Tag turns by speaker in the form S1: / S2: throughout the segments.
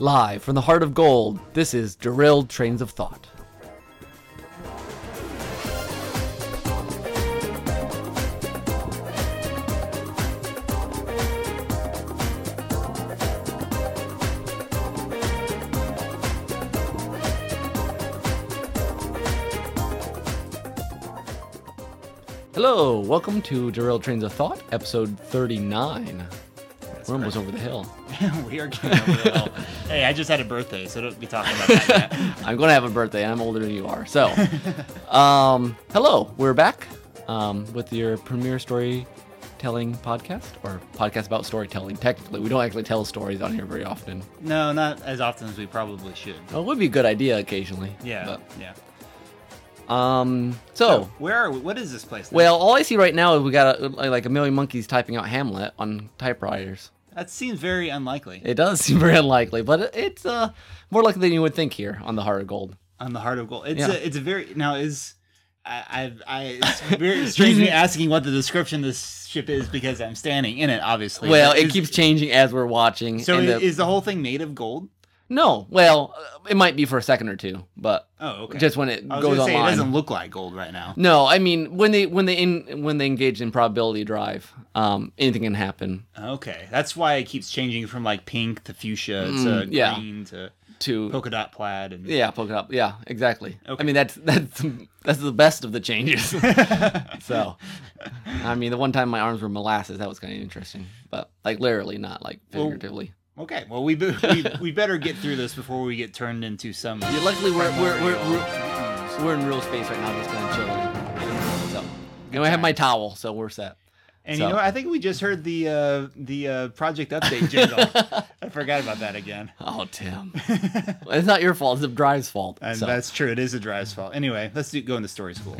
S1: Live from the heart of gold, this is Derailed Trains of Thought. Hello, welcome to Derailed Trains of Thought, episode 39. Almost over the hill.
S2: we are getting over the hill. Hey, I just had a birthday, so don't be talking about that yet.
S1: I'm going to have a birthday. I'm older than you are. So, um, hello, we're back um, with your premier storytelling podcast or podcast about storytelling. Technically, we don't actually tell stories on here very often.
S2: No, not as often as we probably should.
S1: Well, it would be a good idea occasionally.
S2: Yeah, yeah.
S1: Um, so,
S2: where are we? What is this place? now?
S1: well, all I see right now is we got a, like a million monkeys typing out Hamlet on typewriters.
S2: That seems very unlikely.
S1: It does seem very unlikely, but it's uh, more likely than you would think here on the Heart of Gold.
S2: on the heart of gold. It's
S1: Yeah.
S2: a, it's a very now is. I, I, I it's very strange me asking what the description of this ship is because I'm standing in it, obviously.
S1: Well, it
S2: is-
S1: keeps changing as we're watching.
S2: So
S1: and
S2: i-
S1: the-
S2: is the whole thing made of gold?
S1: No, well, uh, it might be for a second or two, but
S2: Oh, okay.
S1: just when it
S2: I
S1: goes
S2: gonna say,
S1: online.
S2: it doesn't look like gold right now.
S1: No, I mean when they when they in when they engage in probability drive, um, anything can happen.
S2: Okay, that's why it keeps changing from like pink to fuchsia to
S1: Mm, yeah.
S2: green to
S1: To
S2: polka dot plaid and
S1: yeah, polka dot. Yeah, exactly.
S2: Okay.
S1: I mean that's that's that's the best of the changes. so, I mean the one time my arms were molasses, that was kind of interesting, but like literally, not like
S2: Well,
S1: figuratively.
S2: Okay, well we, be, we we better get through this before we get turned into some.
S1: Yeah, luckily we're we're, we're we're we're in real space right now, just kind of chilling. So, and I have my towel, so we're set.
S2: And
S1: so-
S2: you know, what? I think we just heard the uh, the uh, project update jingle. I forgot about that again.
S1: Oh, Tim. it's not your fault. It's the drive's fault.
S2: And
S1: so.
S2: that's true. It is a drive's fault. Anyway, let's do, go into story school.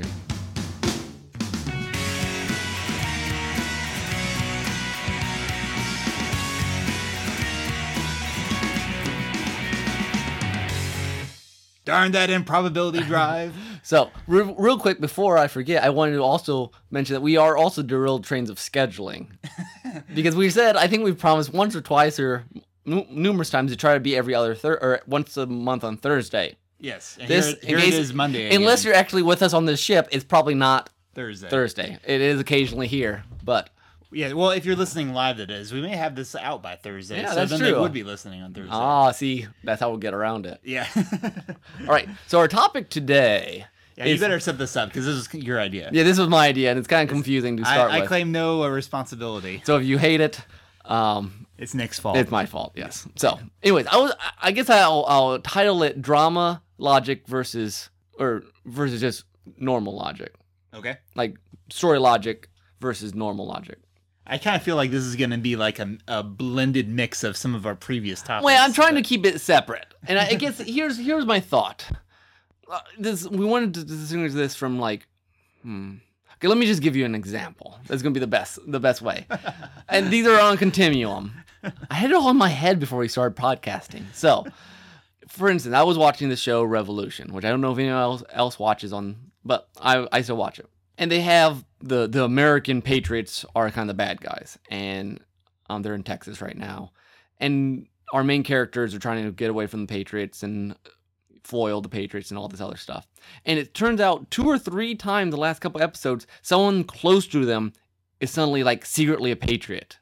S2: Darn that improbability drive.
S1: So, re- real quick before I forget, I wanted to also mention that we are also derailed trains of scheduling. because we said, I think we've promised once or twice or nu- numerous times to try to be every other thir- or once a month on Thursday.
S2: yes. And
S1: This,
S2: here, here
S1: case-
S2: is Monday.
S1: Unless you're actually with us on this ship, it's probably not
S2: Thursday.
S1: Thursday. It is occasionally here, but
S2: Yeah, well, if you're listening live, that is. We may have this out by Thursday.
S1: Yeah,
S2: so
S1: that's
S2: then they
S1: true.
S2: would be listening on Thursday.
S1: ah, see, that's how we'll get around it.
S2: yeah.
S1: All right, so our topic today.
S2: yeah, you better set this up because this is your idea.
S1: Yeah, this was my idea, and it's kind of confusing to start
S2: I, I
S1: with.
S2: claim no uh, responsibility.
S1: so if you hate it, um,
S2: It's Nick's fault.
S1: It's my fault, yes. So, anyways, I was I guess I'll I'll title it drama logic versus or versus just normal logic.
S2: okay.
S1: Like story logic versus normal logic.
S2: I kind of feel like this is going to be like a, a blended mix of some of our previous topics.
S1: Well, I'm trying to keep it separate. And I, I guess here's here's my thought. Uh, this we wanted to distinguish this from like hmm. Okay, let me just give you an example. That's gonna be the best the best way. and these are on continuum. I had it all in my head before we started podcasting. So, for instance, I was watching the show Revolution, which I don't know if anyone else, else watches on, but I, I still watch it. And they have the the American Patriots are kind of the bad guys, and um, they're in Texas right now, and our main characters are trying to get away from the Patriots and foil the Patriots and all this other stuff. And it turns out two or three times the last couple episodes, someone close to them is suddenly like secretly a Patriot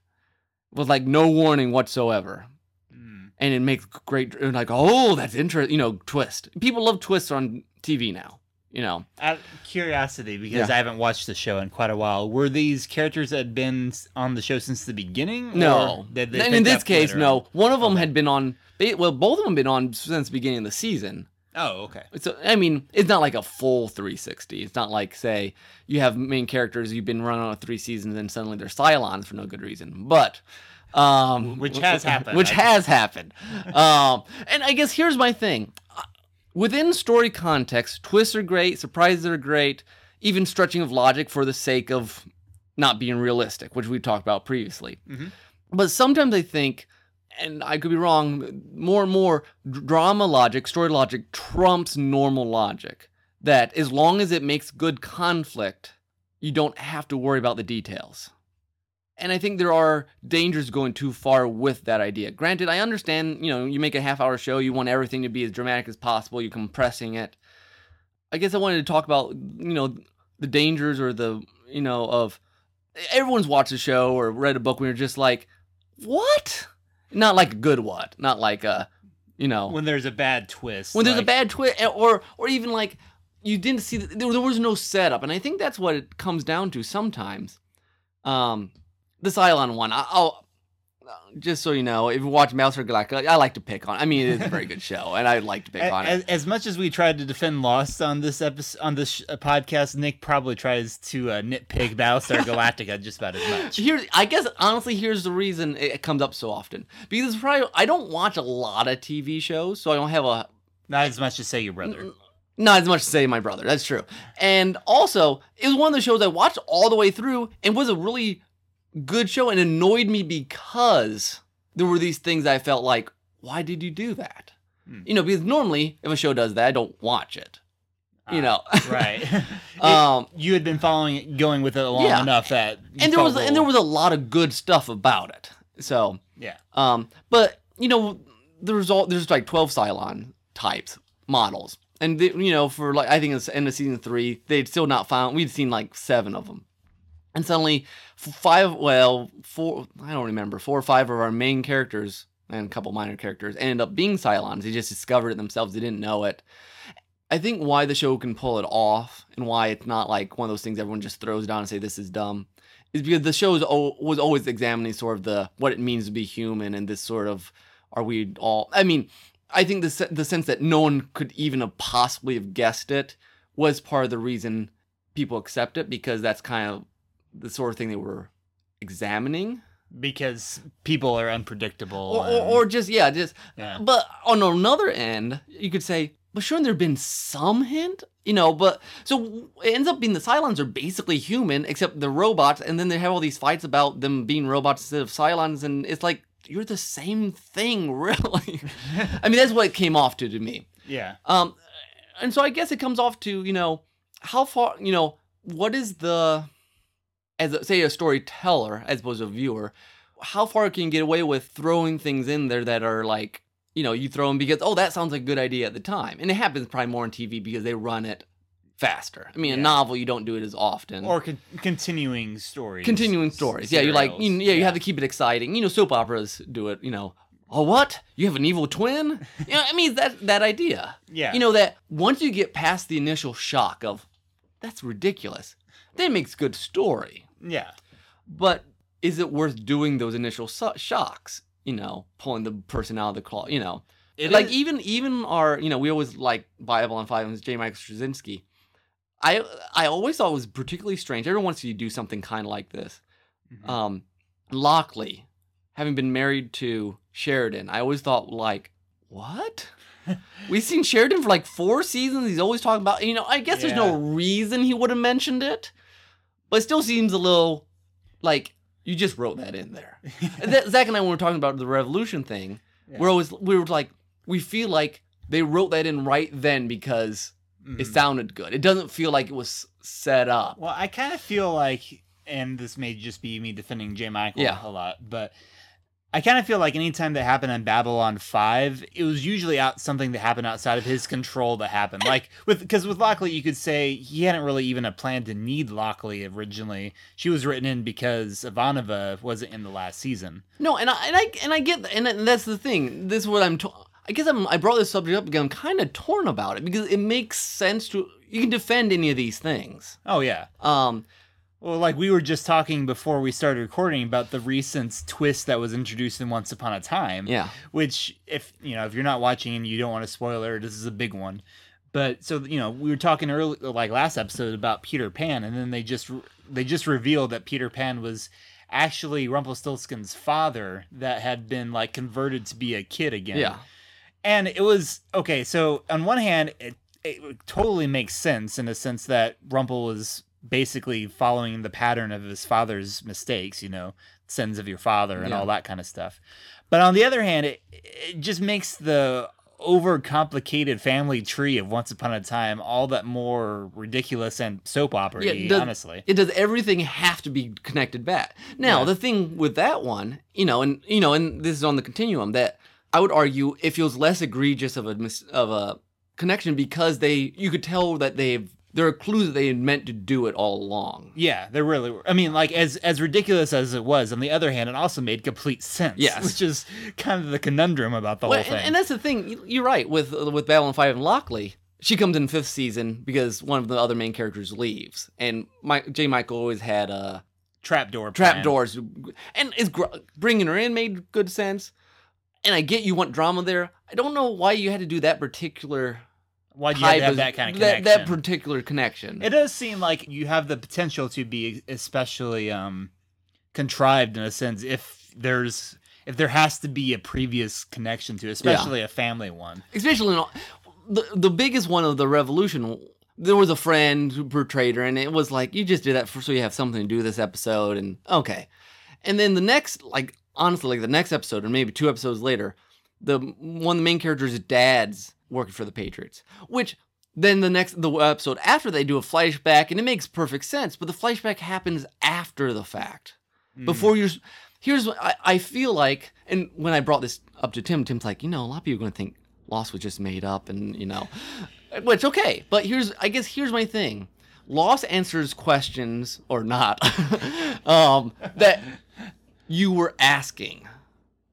S1: with like no warning whatsoever.
S2: Mm.
S1: And it makes great, like, oh, that's interesting, you know, twist. People love twists on TV now, you know.
S2: Out of curiosity, because
S1: Yeah.
S2: I haven't watched the show in quite a while, were these characters that had been on the show since the beginning?
S1: No.
S2: did they
S1: in this case, no.
S2: on?
S1: One of them
S2: Okay.
S1: had been on, well, both of them had been on since the beginning of the season.
S2: Oh, okay.
S1: So I mean, it's not like a full 360. It's not like say you have main characters you've been running on three seasons and suddenly they're Cylons for no good reason. But um,
S2: Which has happened,
S1: Which has happened. um, and I guess here's my thing. Within story context, twists are great, surprises are great, even stretching of logic for the sake of not being realistic, which we've talked about previously.
S2: Mhm.
S1: But sometimes I think and I could be wrong, more and more drama logic, story logic trumps normal logic. That as long as it makes good conflict, you don't have to worry about the details. And I think there are dangers going too far with that idea. Granted, I understand, you know, you make a half hour show, you want everything to be as dramatic as possible, you're compressing it. I guess I wanted to talk about, you know, the dangers or the, you know, of everyone's watched a show or read a book when you're just like, what? Not like a good what, not like a, you know,
S2: when there's a bad twist.
S1: when there's a bad twist, or or even like you didn't see the, there, there was no setup, and I think that's what it comes down to sometimes. Um, the Cylon one, I, I'll just so you know, if you watch Battlestar Galactica, I like to pick on. I mean, it's a very good show, and I like to pick on
S2: as,
S1: it.
S2: as much as we tried to defend Lost on this episode on this sh- uh, podcast, Nick probably tries to uh, nitpick Battlestar Galactica just about as much.
S1: Here, I guess honestly, here's the reason it comes up so often because it's probably I don't watch a lot of TV shows, so I don't have a
S2: Not as much to say your brother.
S1: Not as much to say my brother. That's true. And also, it was one of the shows I watched all the way through and was a really good show and annoyed me because there were these things I felt like, why did you do that?
S2: Hmm.
S1: You know, because normally if a show does that, I don't watch it. You know.
S2: Right. It-
S1: um
S2: you had been following it, going with it long
S1: Yeah.
S2: enough that
S1: and there was and there was a lot of good stuff about it. So,
S2: yeah.
S1: Um, but you know, there's all there's like twelve Cylon types models, and they, you know, for like I think it's end of season three, they'd still not found. We'd seen like seven of them, and suddenly five, well, four, I don't remember, four or five of our main characters and a couple minor characters ended up being Cylons. They just discovered it themselves. They didn't know it. I think why the show can pull it off and why it's not like one of those things everyone just throws down and say this is dumb is because the show was always examining sort of the what it means to be human and this sort of are we all I mean I think the the sense that no one could even have possibly have guessed it was part of the reason people accept it because that's kind of the sort of thing they were examining
S2: Because people are unpredictable.
S1: or, or,
S2: and-
S1: or just yeah just
S2: yeah.
S1: but on another end, you could say, but shouldn't there have been some hint? You know, but so it ends up being the Cylons are basically human, except they're robots, and then they have all these fights about them being robots instead of Cylons, and it's like, you're the same thing, really. I mean, that's what it came off to to me.
S2: yeah.
S1: Um, and so I guess it comes off to, you know, how far, you know, what is the, as a, say a storyteller as opposed to a viewer, how far can you get away with throwing things in there that are like, you know, you throw them because, oh, that sounds like a good idea at the time. And it happens probably more on TV because they run it faster. I mean, a novel, you don't do it as often.
S2: Or con- continuing stories.
S1: continuing stories. Yeah, you like, you,
S2: serials.
S1: yeah, you have to keep it exciting. You know, soap operas do it, you know, oh, what? You have an evil twin? you know, I mean, that, that idea.
S2: Yeah.
S1: You know that once you get past the initial shock of that's ridiculous, then it makes good story.
S2: Yeah.
S1: But is it worth doing those initial so- shocks? You know, pulling the person out of the claw. You know,
S2: It
S1: like
S2: is-
S1: even even our you know we always like Babylon Five and J. Michael Straczynski. I I always thought it was particularly strange. Everyone wants you to do something kind of like this.
S2: Mhm.
S1: Um, Lochley, having been married to Sheridan, I always thought like, what? We've seen Sheridan for like four seasons. He's always talking about, you know, I guess there's no reason he would have mentioned it, but it still seems a little like you just wrote that in there. Zach and I, when we were talking about the revolution thing,
S2: Yeah.
S1: we're always, we were like, we feel like they wrote that in right then because it
S2: Mhm.
S1: sounded good. It doesn't feel like it was set up.
S2: Well, I kind of feel like, and this may just be me defending J. Michael
S1: Yeah.
S2: a lot, but I kind of feel like anytime that happened on Babylon Five, it was usually out something that happened outside of his control that happened. Like with because with Lochley, you could say he hadn't really even a plan to need Lochley originally. She was written in because Ivanova wasn't in the last season.
S1: No, and I and I and I get and, and that's the thing. This is what I'm. To- I guess I'm. I brought this subject up because I'm kind of torn about it because it makes sense to. You can defend any of these things.
S2: Oh yeah.
S1: Um.
S2: Well, like we were just talking before we started recording about the recent twist that was introduced in Once Upon a Time.
S1: Yeah.
S2: which if you know if you're not watching and you don't want to spoiler this is a big one but so you know we were talking early like last episode about peter pan and then they just they just revealed that peter pan was actually rumpelstiltskin's father that had been like converted to be a kid again
S1: Yeah.
S2: and it was okay so on one hand it, it totally makes sense in the sense that rumpel was basically following the pattern of his father's mistakes you know sins of your father and
S1: Yeah.
S2: all that kind of stuff but on the other hand it, it just makes the overcomplicated family tree of Once Upon a Time all that more ridiculous and soap opera
S1: Yeah, does-
S2: honestly.
S1: It does everything have to be connected back. Now,
S2: Yeah.
S1: the thing with that one, you know, and you know, and this is on the continuum that I would argue it feels less egregious of a of a connection because they you could tell that they've there are clues that they had meant to do it all along.
S2: Yeah, there really were. I mean, like as as ridiculous as it was, on the other hand, it also made complete sense.
S1: Yes.
S2: which is kind of the conundrum about the
S1: Well,
S2: whole thing.
S1: and, and that's the thing. you- You're right with with Babylon Five and Lochley. She comes in fifth season because one of the other main characters leaves, and my, J. Michael always had uh,
S2: trapdoor,
S1: trap
S2: plan.
S1: doors, and is gr- bringing her in made good sense. And I get you want drama there. I don't know why you had to do that particular
S2: Why do you have have that kind of
S1: that,
S2: connection?
S1: that particular connection.
S2: It does seem like you have the potential to be especially um, contrived in a sense if there's if there has to be a previous connection to, it, especially a family one.
S1: especially in the the biggest one of the revolution. There was a friend who portrayed her, and it was like you just did that for so you have something to do this episode, and okay. And then the next, like honestly, like the next episode, or maybe two episodes later, the one of the main characters' dad's working for the Patriots, which then the next the episode after they do a flashback, and it makes perfect sense, but the flashback happens after the fact. Before you're here's what I, I feel like and when i brought this up to tim tim's like you know a lot of people are going to think lost was just made up and you know which okay. But here's i guess here's my thing. Lost answers questions or not um that you were asking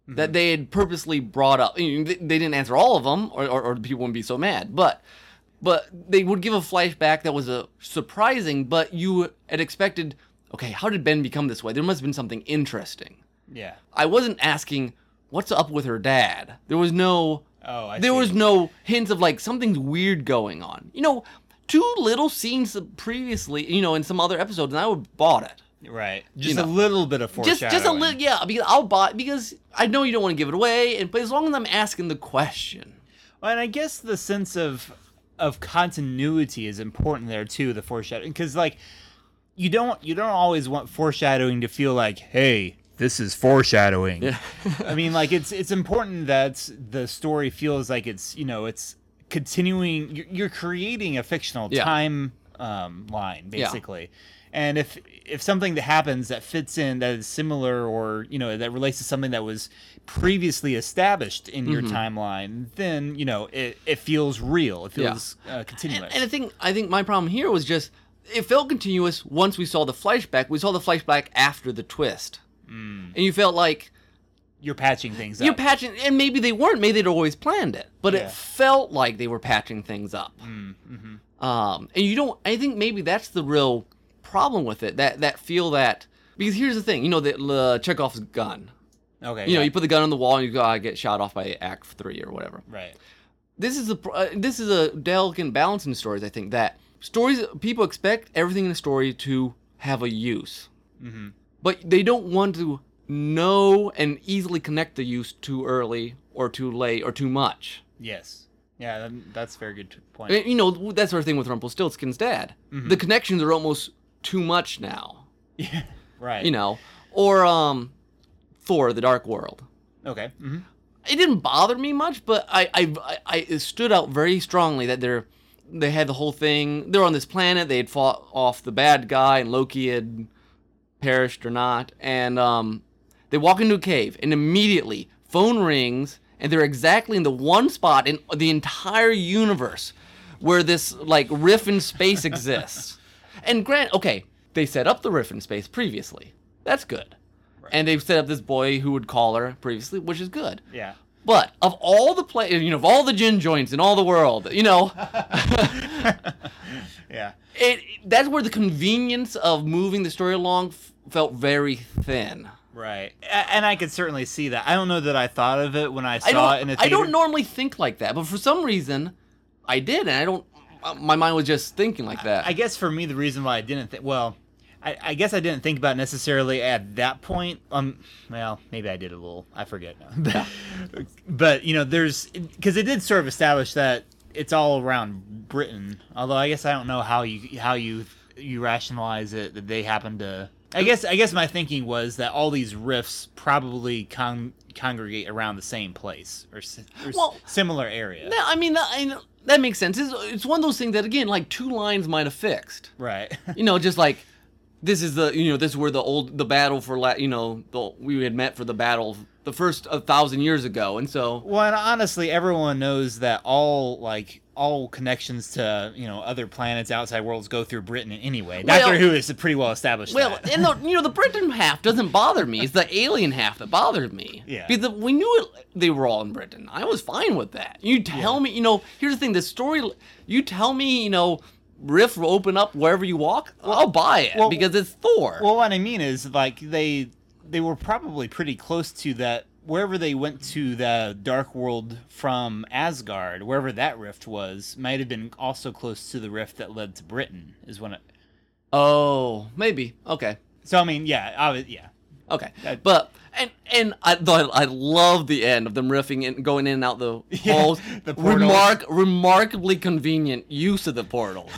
S1: Mm-hmm. that they had purposely brought up. You know, they, they didn't answer all of them or, or, or people wouldn't be so mad. But but they would give a flashback that was a surprising but you had expected okay how did ben become this way? There must have been something interesting.
S2: Yeah.
S1: i wasn't asking what's up with her dad? There was no
S2: Oh, I
S1: there
S2: see.
S1: was no hints of like something's weird going on. You know two little scenes previously you know in some other episodes and i would have bought it
S2: right. Just
S1: know.
S2: a little bit of
S1: just
S2: foreshadowing.
S1: just a little yeah because i'll buy because i know you don't want to give it away and but as long as i'm asking the question
S2: Well, and I guess the sense of of continuity is important there too. The foreshadowing, because like you don't you don't always want foreshadowing to feel like, hey, this is foreshadowing.
S1: Yeah.
S2: I mean, like it's it's important that the story feels like it's you know it's continuing. You're, you're creating a fictional
S1: Yeah.
S2: time um, line
S1: Yeah.
S2: And if if something that happens that fits in that is similar or you know that relates to something that was previously established in your
S1: Mm-hmm.
S2: timeline, then you know it, it feels real. It
S1: Yeah.
S2: feels uh, continuous.
S1: And, and I think I think my problem here was just it felt continuous once we saw the flashback. We saw the flashback after the twist,
S2: Mm.
S1: and you felt like
S2: you're patching things up.
S1: you're patching. And maybe they weren't. Maybe they'd always planned it, but
S2: Yeah.
S1: it felt like they were patching things up.
S2: Mm, mhm.
S1: Um, and you don't. I think maybe that's the real problem with it. That that feel that because here's the thing. You know that uh, Chekhov's gun.
S2: Okay.
S1: You know, you put the gun on the wall and you go, I get shot off by Act Three or whatever.
S2: right.
S1: this is a uh, this is a delicate balance in stories. I think that stories people expect everything in a story to have a use,
S2: hmm
S1: but they don't want to know and easily connect the use too early or too late or too much.
S2: Yes. Yeah, that's a very good point.
S1: You know that sort of thing with Rumpelstiltskin's dad. The connections are almost too much now.
S2: yeah. Right.
S1: You know, or um, Thor: The Dark World.
S2: Okay. hmm
S1: it didn't bother me much, but I, I, I, I it stood out very strongly that they're, they had the whole thing. They're on this planet. They had fought off the bad guy, and Loki had perished or not. And um, they walk into a cave, and immediately phone rings, and they're exactly in the one spot in the entire universe where this like riff in space exists. And grant, okay, they set up the riff in space previously. That's good. And they've set up this boy who would call her previously, which is good.
S2: Yeah.
S1: But of all the play, you know, of all the gin joints in all the world, you know,
S2: Yeah.
S1: it that's where the convenience of moving the story along f- felt very thin.
S2: Right. And I could certainly see that. I don't know that I thought of it when I saw
S1: I
S2: it in a
S1: I
S2: theater.
S1: don't normally think like that, but for some reason, I did, and I don't. Uh, My mind was just thinking like that.
S2: I guess for me, the reason why I didn't think, well, I, I guess I didn't think about necessarily at that point. Um, well, maybe I did a little. I forget now. but you know, there's because it did sort of establish that it's all around Britain. Although I guess I don't know how you how you you rationalize it that they happen to I guess I guess my thinking was that all these rifts probably con- congregate around the same place or, or s- similar area.
S1: Yeah, I mean, I that makes sense. It's, it's one of those things that again, like two lines might have fixed.
S2: Right.
S1: You know, just like this is the you know this is where the old the battle for la- you know the, we had met for the battle the first a thousand years ago, and so
S2: well, and honestly, everyone knows that all like all connections to you know other planets, outside worlds go through Britain anyway.
S1: Well-
S2: Doctor Who is a pretty well established.
S1: Well, and the you know the Britain half doesn't bother me. It's the alien half that bothered me.
S2: Yeah.
S1: Because we knew it, they were all in Britain. I was fine with that. You tell me, you know, here's the thing: the story. You tell me, you know, Rift will open up wherever you walk. I'll buy it
S2: well-
S1: because it's Thor.
S2: Well, what I mean is like they they were probably pretty close to that wherever they went to the dark world from Asgard, wherever that rift was, might have been also close to the rift that led to Britain. Is when it.
S1: oh, maybe. Okay.
S2: So I mean, yeah, yeah,
S1: Okay.
S2: That-
S1: but and and I I love the end of them riffing and going in and out the
S2: Yeah,
S1: holes.
S2: the.
S1: Remark remarkably convenient use of the portal.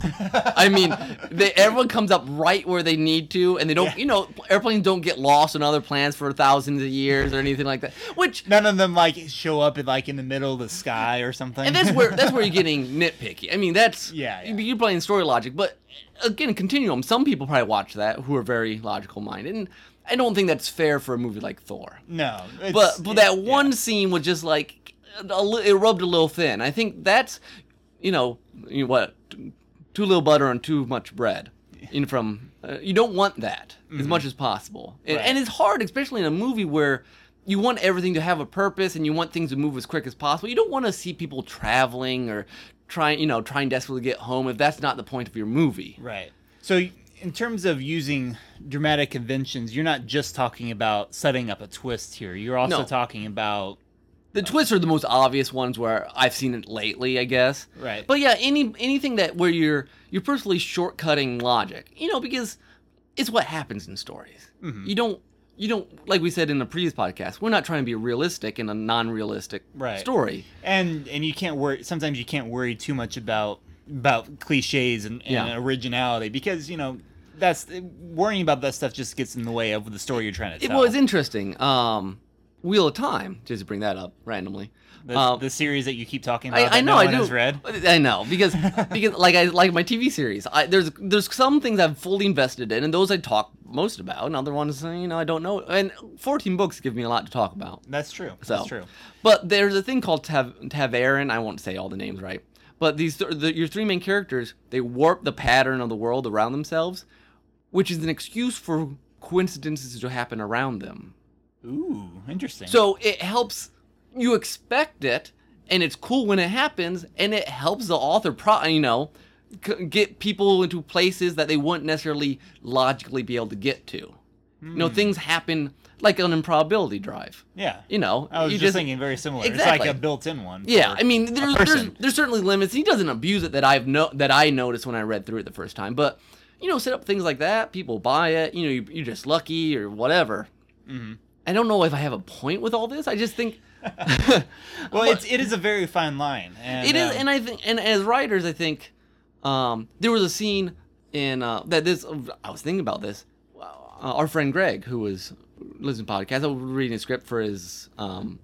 S1: I mean, they everyone comes up right where they need to, and they don't.
S2: Yeah.
S1: You know, airplanes don't get lost on other planets for thousands of years or anything like that. Which
S2: none of them like show up in like in the middle of the sky or something.
S1: and that's where that's where you're getting nitpicky. I mean, that's
S2: Yeah, yeah.
S1: you're playing story logic, but again, continuum. Some people probably watch that who are very logical minded, and I don't think that's fair for a movie like Thor.
S2: no,
S1: But but that
S2: it- yeah.
S1: one scene was just like it rubbed a little thin. I think that's you know you know what too little butter and too much bread. You know, from uh, you don't want that as much as possible, and,
S2: Mm-hmm. Right.
S1: and it's hard, especially in a movie where you want everything to have a purpose and you want things to move as quick as possible. You don't want to see people traveling or trying you know trying desperately to get home if that's not the point of your movie.
S2: Right. So, in terms of using dramatic conventions, you're not just talking about setting up a twist here. You're also
S1: No.
S2: talking about
S1: The twists are the most obvious ones where I've seen it lately, I guess.
S2: Right.
S1: But yeah, any anything that where you're you're personally shortcutting logic, you know, because it's what happens in stories.
S2: Mm-hmm.
S1: You don't you don't like we said in the previous podcast. We're not trying to be realistic in a non-realistic
S2: Right.
S1: story.
S2: and and you can't worry. Sometimes you can't worry too much about about cliches and, and
S1: Yeah.
S2: originality because you know that's worrying about that stuff just gets in the way of the story you're trying to tell.
S1: It was interesting. Um, Wheel of Time, just to bring that up randomly.
S2: the,
S1: Um,
S2: the series that you keep talking about.
S1: I, I know
S2: no
S1: I do.
S2: Read.
S1: I know because because like I like my TV series. I, there's there's some things I'm fully invested in, and those I talk most about, and other ones you know I don't know. And 14 books give me a lot to talk about.
S2: That's true.
S1: So,
S2: That's true.
S1: But there's a thing called Tav ta'veren. I won't say all the names right, but these th- the, your three main characters they warp the pattern of the world around themselves, which is an excuse for coincidences to happen around them.
S2: Ooh, interesting.
S1: So it helps you expect it, and it's cool when it happens, and it helps the author, pro- you know, c- get people into places that they wouldn't necessarily logically be able to get to. You
S2: Hmm.
S1: know, things happen like an improbability drive.
S2: yeah.
S1: You know,
S2: I was
S1: you
S2: just, thinking very similar. It's
S1: Exactly.
S2: like a built-in one.
S1: Yeah, I mean, there's, there's there's certainly limits. He doesn't abuse it that I've no that I noticed when I read through it the first time. But you know, set up things like that. People buy it. You know, you, you're just lucky or whatever.
S2: Mm-hmm.
S1: I don't know if I have a point with all this. I just think.
S2: well, it's it is a very fine line. And,
S1: It is,
S2: um,
S1: and I think, and as writers, I think um, there was a scene in uh, that this. I was thinking about this. Uh, our friend Greg, who was listening to podcast, I was reading a script for his um,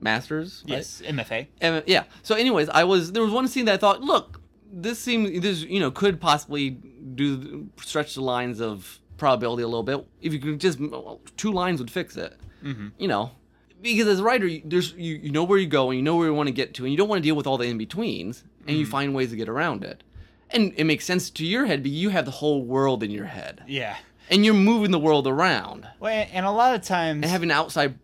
S1: masters. right?
S2: yes, MFA.
S1: And, yeah. So, anyways, I was there was one scene that I thought, look, this seems this you know could possibly do stretch the lines of probability a little bit. If you could just two lines would fix it.
S2: Mm-hmm.
S1: You know, because as a writer, you- there's you, you know where you go and you know where you want to get to, and you don't want to deal with all the in betweens, and you find ways to get around it. And it makes sense to your head, but you have the whole world in your head,
S2: Yeah.
S1: And you're moving the world around,
S2: Well, and a lot of times,
S1: and having an outside,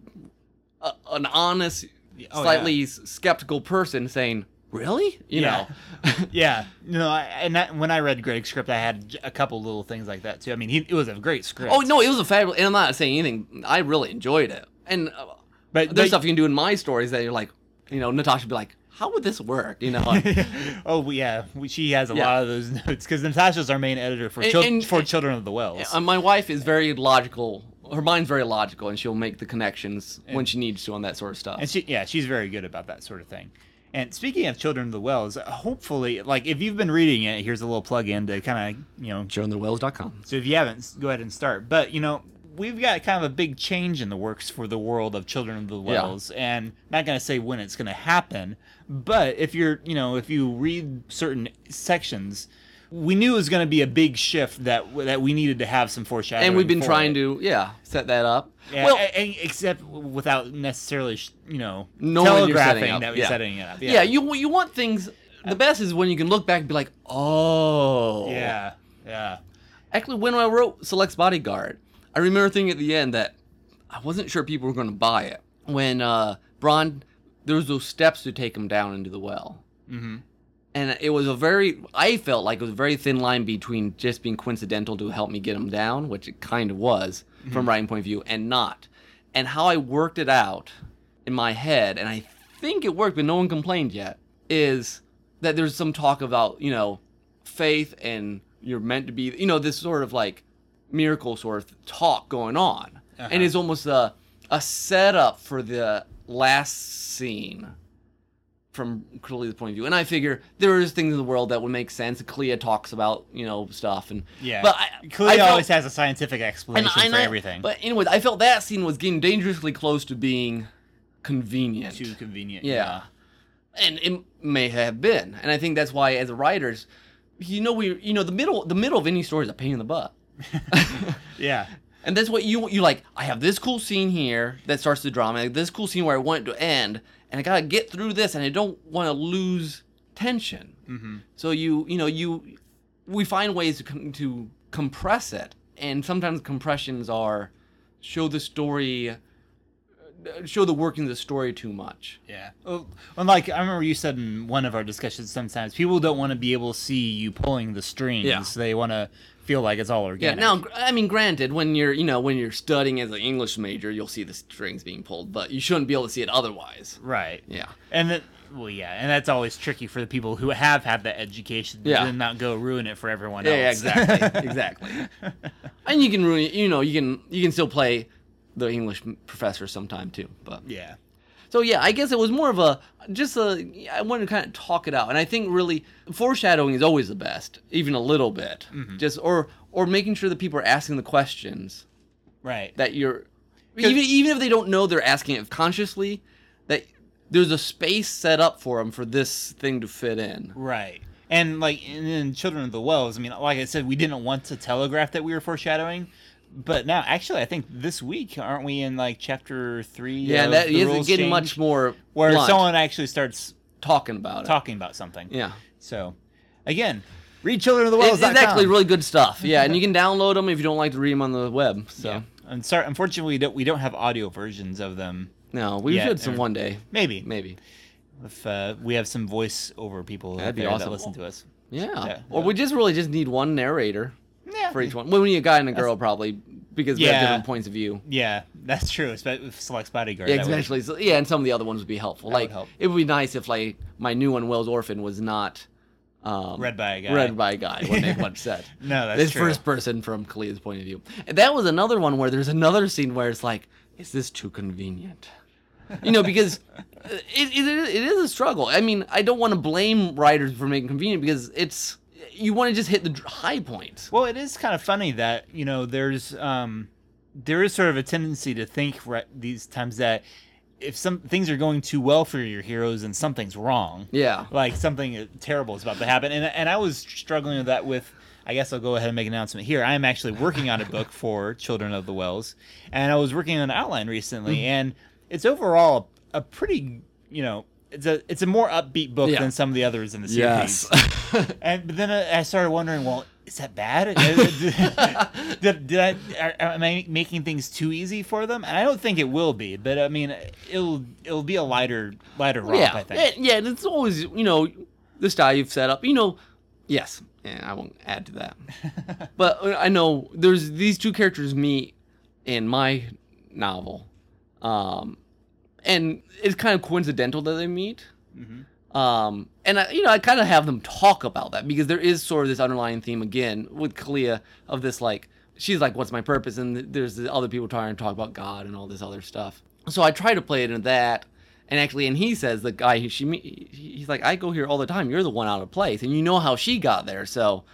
S1: uh, an honest,
S2: Oh,
S1: slightly s skeptical person saying, "Really?" You
S2: Yeah.
S1: know.
S2: yeah, no, I, and that, when I read Greg's script, I had a couple little things like that too. I mean, he, it was a great script.
S1: oh no, it was a fabulous. And I'm not saying anything. I really enjoyed it. And uh,
S2: but
S1: there's
S2: but-
S1: stuff you can do in my stories that you're like, you know, Natasha would be like, "How would this work?" You know.
S2: oh well, yeah, we, she has a
S1: Yeah.
S2: lot of those notes because Natasha's our main editor for
S1: And-
S2: chil-
S1: and-
S2: for Children of the Wells.
S1: Uh, my wife is very logical. Her mind's very logical, and she'll make the connections when she needs to on that sort of stuff.
S2: and she, yeah, she's very good about that sort of thing. And speaking of Children of the Wells, hopefully, like if you've been reading it, here's a little plug in to kind of, you know,
S1: childrenofthewells.com.
S2: so if you haven't, go ahead and start. But you know, we've got kind of a big change in the works for the world of Children of the Wells, and not gonna say when it's gonna happen, but if you're, you know, if you read certain sections, we knew it was gonna be a big shift that that we needed to have some foreshadowing.
S1: And we've been trying
S2: it.
S1: to, yeah, set that up.
S2: Yeah,
S1: well,
S2: a- a- except without necessarily, you know, telegraphing that we're
S1: yeah.
S2: setting it up.
S1: yeah. you you want things. The best is when you can look back and be like, oh,
S2: yeah, yeah,
S1: Actually, when I wrote Select's Bodyguard, I remember thinking at the end that I wasn't sure people were going to buy it. When uh, Braun, there was those steps to take him down into the well.
S2: hmm
S1: And it was a very, I felt like it was a very thin line between just being coincidental to help me get him down, which it kind of was from writing point of view, and not. And how I worked it out in my head, and I think it worked, but no one complained yet, is that there's some talk about, you know, faith and you're meant to be, you know, this sort of like miracle sort of talk going on.
S2: Uh-huh.
S1: And it's almost a, a setup for the last scene from Clea's point of view. And I figure there is things in the world that would make sense. Clea talks about, you know, stuff and
S2: yeah.
S1: But I,
S2: Clea
S1: I felt-
S2: always has a scientific explanation
S1: and
S2: for
S1: I-
S2: everything.
S1: But anyway, I felt that scene was getting dangerously close to being convenient.
S2: Too convenient.
S1: Yeah. And it may have been. And I think that's why as writers, you know we you know the middle the middle of any story is a pain in the butt.
S2: Yeah.
S1: And that's what you you like. I have this cool scene here that starts the drama. Like this cool scene where I want it to end, and I gotta get through this, and I don't want to lose tension.
S2: Mm-hmm.
S1: So you you know you we find ways to com- to compress it, and sometimes compressions are show the story, uh, show the working of the story too much.
S2: Yeah. Well, and like I remember you said in one of our discussions, sometimes people don't want to be able to see you pulling the strings.
S1: Yeah.
S2: They want to feel like it's all organic.
S1: Yeah. Now, I mean, granted, when you're you know when you're studying as an English major, you'll see the strings being pulled, but you shouldn't be able to see it otherwise.
S2: Right.
S1: Yeah.
S2: And then, well, yeah, and that's always tricky for the people who have had that education
S1: Yeah.
S2: to not go ruin it for everyone
S1: Yeah, yeah, exactly, exactly. And you can ruin, you know, you can you can still play the English professor sometime too. But
S2: yeah.
S1: So yeah, I guess it was more of a just a I wanted to kind of talk it out, and I think really foreshadowing is always the best, even a little bit, mm-hmm. just or or making sure that people are asking the questions
S2: Right.
S1: that you're even even if they don't know they're asking it consciously, that there's a space set up for them for this thing to fit in.
S2: Right. And like in, in Children of the Wells, I mean, like I said, we didn't want to telegraph that we were foreshadowing, but now actually, I think this week aren't we in like chapter three?
S1: Yeah, that isn't getting
S2: change?
S1: much more
S2: where
S1: blunt
S2: someone actually starts
S1: talking about it.
S2: talking about something.
S1: Yeah.
S2: So, again, read Children of the
S1: It-
S2: Wells.
S1: it's actually really good stuff. Yeah, and you can download them if you don't like to read them on the web. So
S2: Yeah. And sorry, unfortunately, we don't we don't have audio versions of them.
S1: no, we
S2: Yeah,
S1: should some one day,
S2: Maybe
S1: maybe.
S2: if uh, we have some voice over people
S1: That'd be
S2: there that
S1: awesome.
S2: listen to us.
S1: Yeah.
S2: Yeah.
S1: Or we just really just need one narrator
S2: Yeah.
S1: for each one. Well, we need a guy and a girl probably because we have different points of view.
S2: Yeah, that's true. Especially with Select's Bodyguard.
S1: Yeah,
S2: that would-
S1: especially so, yeah, and some of the other ones would be helpful.
S2: That would
S1: like
S2: help.
S1: it would be nice if like my new one, Wells Orphan, was not um,
S2: read by a guy.
S1: read by a guy. What they once said.
S2: No, that's
S1: It's
S2: true.
S1: first person from Kalea's point of view. And that was another one where there's another scene where it's like, is this too convenient? You know, because it, it, it is a struggle. I mean, I don't want to blame writers for making convenient because it's you want to just hit the high points.
S2: Well, it is kind of funny that you know there's um there is sort of a tendency to think right these times that if some things are going too well for your heroes and something's wrong.
S1: Yeah.
S2: like something terrible is about to happen. And and I was struggling with that with. I guess I'll go ahead and make an announcement here. I am actually working on a book for Children of the Wells, and I was working on an outline recently,
S1: Mm-hmm.
S2: and it's overall a pretty, you know, it's a it's a more upbeat book
S1: Yeah.
S2: than some of the others in the series. Yes. And but then I I started wondering, well, is that bad? did, did I are, am I making things too easy for them? And I don't think it will be. But I mean, it'll it'll be a lighter lighter romp.
S1: yeah.
S2: I think.
S1: Yeah, and it's always, you know, the style you've set up. You know, yes. Yeah, I won't add to that. but uh, I know there's these two characters meet in my novel. Um, and it's kind of coincidental that they meet.
S2: Mhm.
S1: Um, and I, you know, I kind of have them talk about that because there is sort of this underlying theme again with Kalia of this like she's like, "What's my purpose?" and there's the other people trying to talk about God and all this other stuff. So I try to play it into that, And actually, and he says the guy who she he's like, I go here all the time. You're the one out of place, and you know how she got there. So,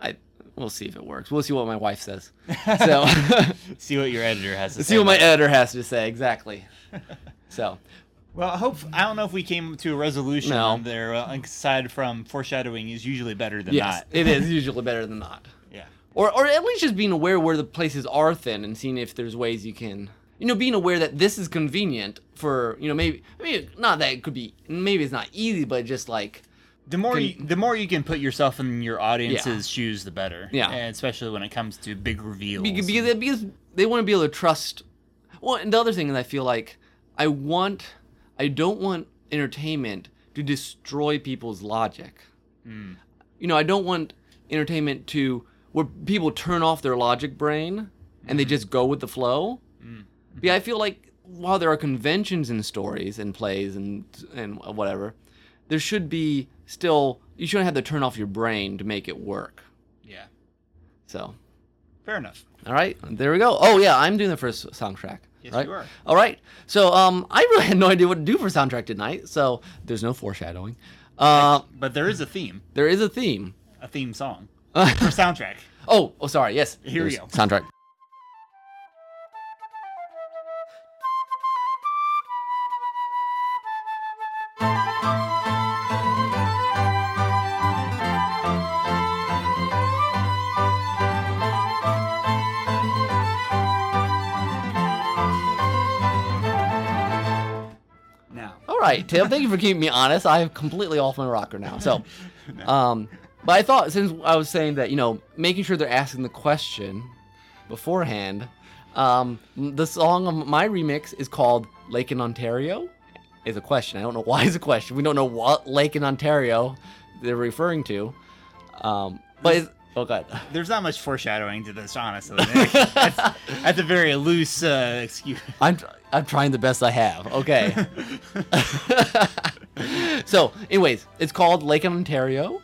S1: I we'll see if it works. We'll see what my wife says. So,
S2: See what your editor has to say.
S1: see what my editor has to say exactly. So,
S2: Well, I hope I don't know if we came to a resolution
S1: No.
S2: there. uh, Aside from foreshadowing is usually better than
S1: yes,
S2: not.
S1: it is usually better than not.
S2: Yeah.
S1: or or at least just being aware where the places are thin and seeing if there's ways you can you know being aware that this is convenient for you know maybe I mean, not that it could be maybe it's not easy but just like
S2: The more you, the more you can put yourself in your audience's shoes, the better.
S1: Yeah.
S2: and especially when it comes to big reveals.
S1: because, because they want to be able to trust well and the other thing is i feel like i want i don't want entertainment to destroy people's logic. Hmm. You know i don't want entertainment to where people turn off their logic brain and they hmm. just go with the flow. Hmm. Yeah i feel like while there are conventions in stories and plays and and whatever there should be still you shouldn't have to turn off your brain to make it work.
S2: Yeah,
S1: so.
S2: Fair enough.
S1: all right, there we go. Oh yeah, I'm doing the first soundtrack.
S2: Yes,
S1: right?
S2: you are.
S1: All right. So um, I really had no idea what to do for soundtrack tonight. So there's no foreshadowing. Uh,
S2: But there is a theme,
S1: there is a theme.
S2: a theme song for soundtrack.
S1: Oh, oh, sorry. Yes.
S2: Here we go.
S1: Soundtrack. All right, Tim. Thank you for keeping me honest. I am completely off my rocker now. So, um, but I thought since I was saying that you know making sure they're asking the question beforehand, um, the song of my remix is called "Lake in Ontario." Is a question. I don't know why it's a question. We don't know what lake in Ontario they're referring to. Um, but it's, oh god.
S2: there's not much foreshadowing to this, honestly. that's, that's a very loose uh, excuse.
S1: I'm I'm trying the best I have. Okay. so, anyways, it's called Lake in Ontario,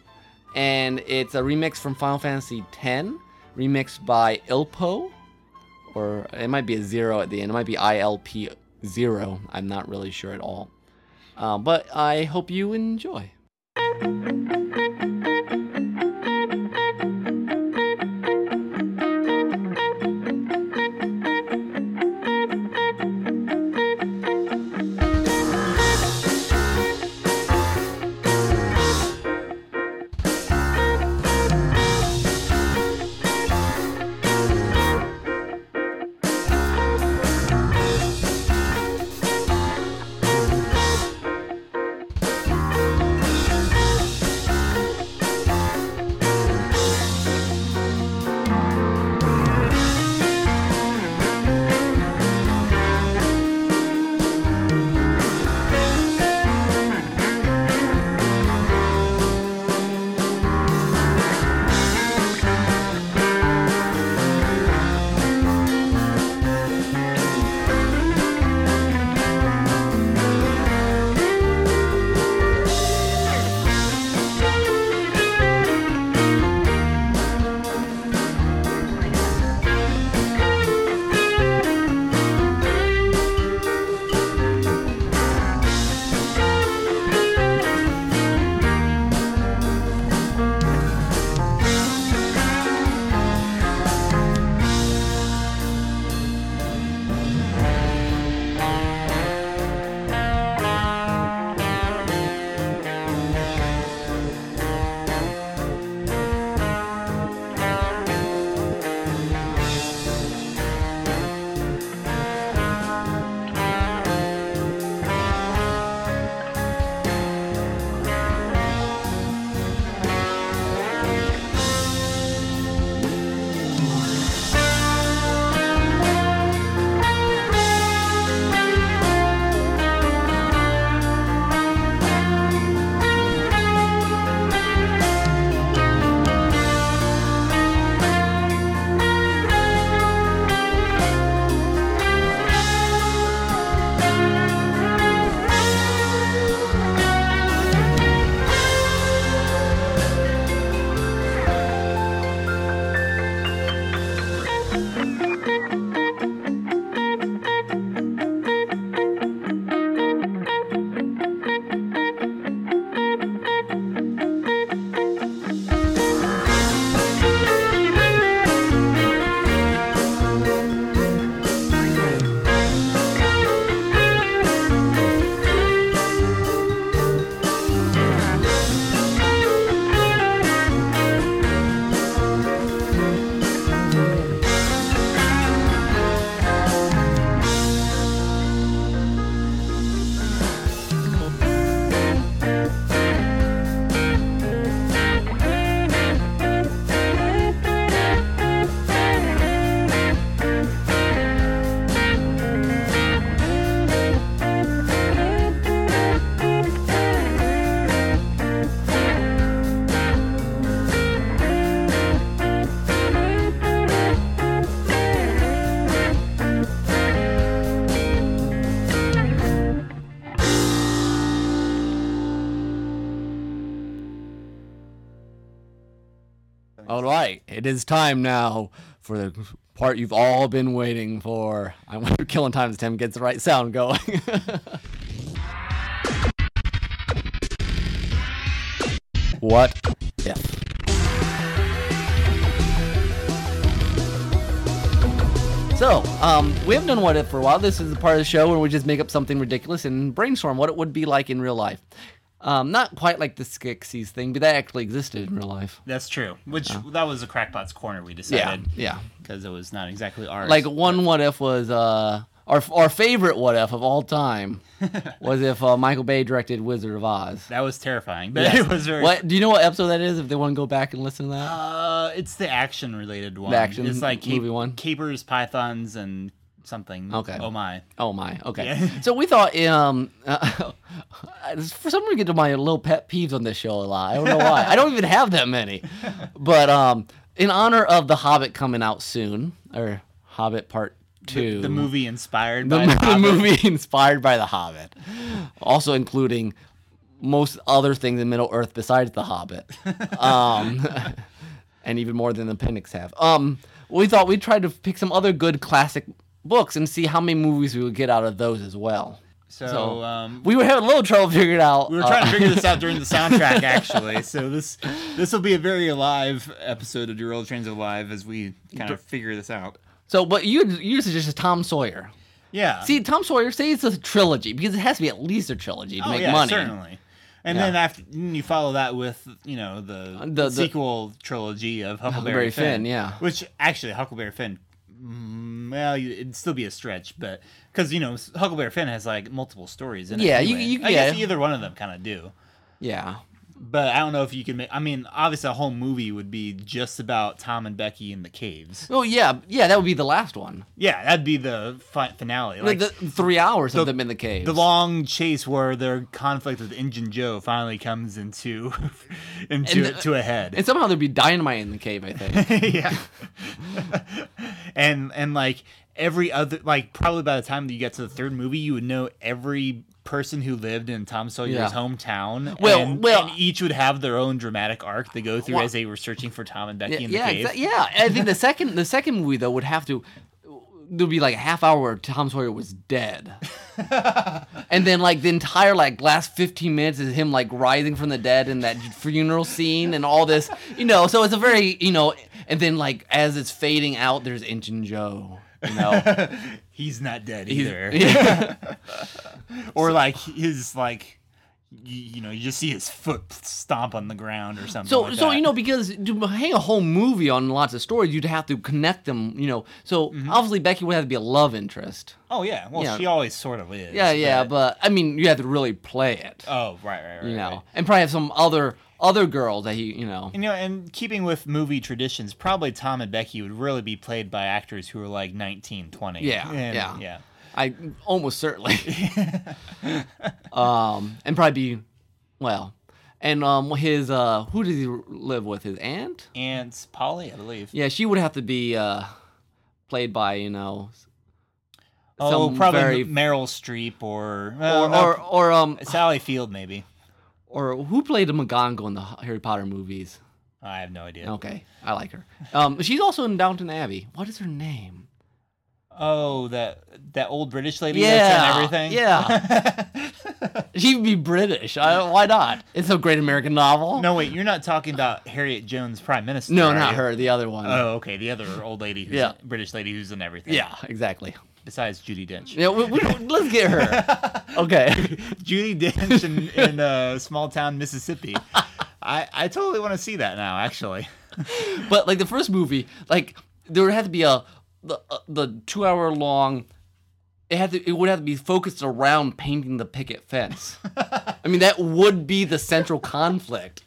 S1: and it's a remix from Final Fantasy X, remixed by Ilpo, or it might be a zero at the end. It might be ILP zero. I'm not really sure at all. Um, but I hope you enjoy. It is time now for the part you've all been waiting for. I wonder killing times Tim gets the right sound going. what if? So, um, we haven't done what if for a while. This is the part of the show where we just make up something ridiculous and brainstorm what it would be like in real life. Um, not quite like the Skeksis thing, but that actually existed in real life.
S2: That's true. Which that was a crackpot's corner we decided.
S1: Yeah, yeah.
S2: Because it was not exactly ours.
S1: Like one what if was uh our our favorite what if of all time was if uh, Michael Bay directed Wizard of Oz.
S2: that was terrifying, but
S1: Yes.
S2: it was very.
S1: What do you know what episode that is? If they want to go back and listen to that,
S2: Uh, it's the action related one.
S1: The action
S2: It's like
S1: movie one?
S2: Capers, pythons, and something.
S1: Okay.
S2: Oh my.
S1: oh my, okay.
S2: Yeah.
S1: So we thought, um, uh, for some reason, get to my little pet peeves on this show a lot. I don't know why. I don't even have that many, but um, in honor of The Hobbit coming out soon, or Hobbit Part Two,
S2: The movie inspired
S1: the,
S2: by the
S1: the movie inspired by The Hobbit, also including most other things in Middle Earth besides The Hobbit, um, and even more than the Appendix have. Um, we thought we'd try to pick some other good classic books and see how many movies we would get out of those as well.
S2: So,
S1: So,
S2: um,
S1: We were having a little trouble figuring out.
S2: we were trying
S1: uh,
S2: to figure this out during the soundtrack, actually. So this this will be a very alive episode of Derailed Trains of Live as we kind of figure this out.
S1: So, but you you suggested Tom Sawyer.
S2: Yeah.
S1: See, Tom Sawyer, say it's a trilogy because it has to be at least a trilogy to
S2: oh
S1: make
S2: yeah,
S1: money.
S2: certainly. And
S1: Yeah.
S2: then after you follow that with you know the,
S1: The- the-
S2: sequel trilogy of Huckleberry,
S1: Huckleberry
S2: Finn,
S1: Finn, yeah.
S2: Which actually Huckleberry Finn, Mm, well, it'd still be a stretch, but because you know Huckleberry Finn has like multiple stories in it.
S1: Yeah, you-
S2: anyway.
S1: you-
S2: I guess
S1: yeah.
S2: either one of them kind of do.
S1: Yeah.
S2: But I don't know if you can make. I mean, obviously, a whole movie would be just about Tom and Becky in the caves.
S1: Oh yeah, yeah. That would be the last one.
S2: Yeah, that'd be the fi- finale.
S1: Like
S2: Like
S1: the three hours
S2: the-
S1: of them in the cave.
S2: the long chase where their conflict with Injun Joe finally comes into into
S1: the-
S2: to a head.
S1: and somehow there'd be dynamite in the cave. I think.
S2: yeah. and and like every other like probably by the time that you get to the third movie, you would know every person who lived in Tom Sawyer's
S1: Yeah.
S2: hometown.
S1: Well-
S2: and,
S1: well-
S2: and each would have their own dramatic arc they go through
S1: Well-
S2: as they were searching for Tom and Becky
S1: yeah,
S2: in the
S1: yeah,
S2: cave.
S1: exa- yeah. I think the second the second movie though would have to there'd be like a half hour where Tom Sawyer was dead. and then like the entire like last 15 minutes is him like rising from the dead in that funeral scene and all this, you know, so it's a very, you know, and then like as it's fading out there's Injun Joe, you know.
S2: He's not dead
S1: He's-
S2: either.
S1: yeah.
S2: or like his like you, you know you just see his foot stomp on the ground or something.
S1: So,
S2: like
S1: so
S2: that.
S1: you know, because to hang a whole movie on lots of stories, you'd have to connect them. You know, so
S2: Mm-hmm.
S1: obviously Becky would have to be a love interest.
S2: Oh yeah, well
S1: Yeah.
S2: she always sort of is.
S1: Yeah, yeah, but I mean, you have to really play it.
S2: oh right, right, right.
S1: you know,
S2: right.
S1: and probably have some other other girls that he, you know.
S2: And, you know, and keeping with movie traditions, probably Tom and Becky would really be played by actors who are like 19, 20.
S1: Yeah,
S2: And-
S1: yeah.
S2: yeah.
S1: I almost certainly. um, and probably be, well, and um, his uh, who does he live with? His aunt?
S2: And Polly, I believe.
S1: Yeah, she would have to be uh, played by you know,
S2: Oh,
S1: some
S2: probably
S1: very-
S2: Meryl Streep or
S1: or
S2: well,
S1: or, or um
S2: Sally Field, maybe.
S1: Or who played the McGonagall in the Harry Potter movies?
S2: I have no idea.
S1: Okay, I like her. Um, she's also in Downton Abbey. What is her name?
S2: Oh, that that old British lady
S1: Yeah,
S2: that's in everything.
S1: yeah. She'd be British. I, why not? It's a great American novel.
S2: no, wait, you're not talking about Harriet Jones, Prime Minister.
S1: no, not
S2: you?
S1: her. The other one.
S2: Oh, okay, the other old lady, who's
S1: Yeah.
S2: British lady who's in everything.
S1: yeah, exactly.
S2: Besides Judi Dench.
S1: Yeah, we, we, let's get her. Okay.
S2: Judi Dench in, in uh, small town Mississippi. I, I totally want to see that now, actually.
S1: but like the first movie, like there would have to be a the uh, the two hour long. It had to. It would have to be focused around painting the picket fence. I mean, that would be the central conflict.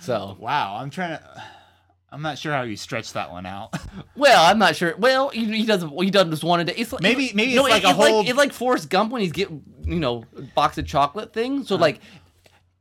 S1: So,
S2: Wow, I'm trying to. I'm not sure how you stretch that one out.
S1: Well, I'm not sure. Well, he, he doesn't. He doesn't just want to. It's like,
S2: Maybe- maybe
S1: no,
S2: it's like a
S1: it's
S2: whole-
S1: Like, it's like Forrest Gump when he's getting you know box of chocolate thing. So uh-huh. like.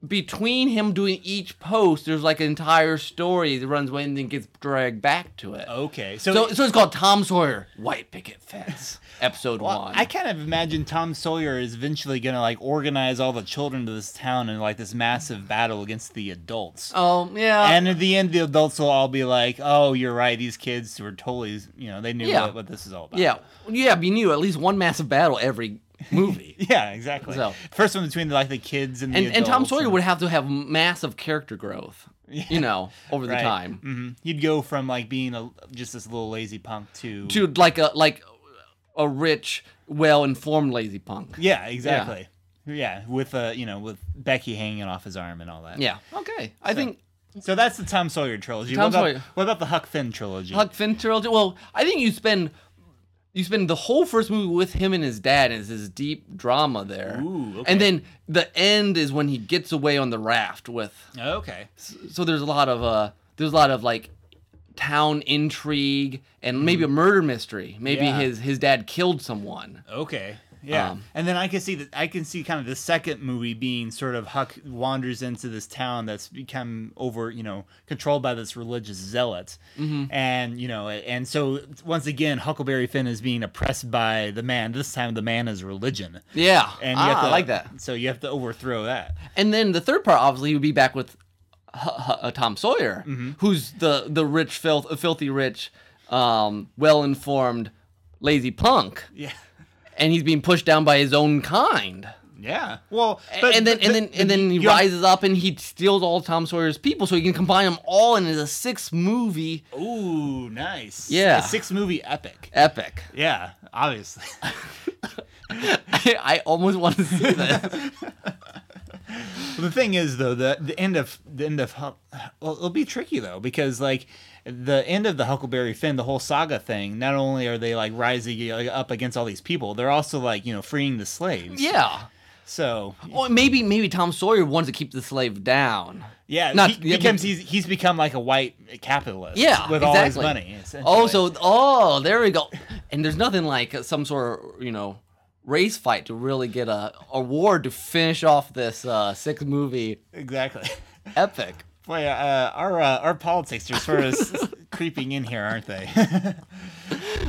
S1: Between him doing each post, there's like an entire story that runs away and then gets dragged back to it.
S2: Okay, so,
S1: So, so it's called Tom Sawyer White Picket Fence, episode
S2: well,
S1: one.
S2: I kind of imagine Tom Sawyer is eventually gonna like organize all the children of this town in like this massive battle against the adults.
S1: oh yeah,
S2: and at the end, the adults will all be like, "Oh, you're right. These kids were totally, you know, they knew
S1: Yeah.
S2: what, what this is all about."
S1: yeah, yeah. You knew at least one massive battle every movie.
S2: yeah, exactly.
S1: So-
S2: First one between like the kids and the
S1: and, and Tom Sawyer would have to have massive character growth, you know, over the
S2: right.
S1: time
S2: hmm You'd go from like being a just this little lazy punk to
S1: to like a like a rich, well-informed lazy punk.
S2: yeah, exactly. Yeah, with uh, you know, with Becky hanging off his arm and all that.
S1: Yeah. Okay. I think
S2: So that's the Tom Sawyer trilogy.
S1: Tom
S2: what, about,
S1: Sawyer.
S2: what about the Huck Finn trilogy?
S1: Huck Finn trilogy. Well, I think you spend you spend the whole first movie with him and his dad, and it's this deep drama there.
S2: Ooh, okay.
S1: And then the end is when he gets away on the raft with.
S2: okay.
S1: So there's a lot of uh, there's a lot of like town intrigue and maybe a murder mystery. Maybe
S2: Yeah.
S1: his his dad killed someone.
S2: Okay. Yeah.
S1: Um,
S2: and then I can see that I can see kind of the second movie being sort of Huck wanders into this town that's become over, you know, controlled by this religious zealot.
S1: Mm-hmm.
S2: And, you know, and so once again, Huckleberry Finn is being oppressed by the man. This time the man is religion.
S1: Yeah.
S2: And
S1: ah,
S2: you have to,
S1: I like that.
S2: So you have to overthrow that.
S1: And then the third part, obviously, would be back with uh, Tom Sawyer,
S2: Mm-hmm.
S1: who's the the rich, filth, filthy rich, um, well informed, lazy punk,
S2: Yeah.
S1: And he's being pushed down by his own kind.
S2: Yeah. Well,
S1: and then and then and then he rises up and he steals all Tom Sawyer's people, so he can combine them all into a six movie
S2: Ooh, nice.
S1: Yeah.
S2: A six movie epic.
S1: epic.
S2: Yeah, obviously.
S1: I, I almost want to see this.
S2: Well, the thing is, though, the the end of the end of well, it'll be tricky though because like the end of the Huckleberry Finn, the whole saga thing. Not only are they like rising up against all these people, they're also like you know freeing the slaves.
S1: yeah.
S2: So
S1: Well, maybe maybe Tom Sawyer wants to keep the slave down.
S2: yeah,
S1: Not-
S2: he becomes he's he's become like a white capitalist.
S1: Yeah,
S2: with all his money.
S1: Oh, so oh, there we go. And there's nothing like some sort of you know race fight to really get a award to finish off this uh, six movie
S2: exactly.
S1: epic.
S2: Boy, uh, our uh, our politics are sort of creeping in here, aren't they?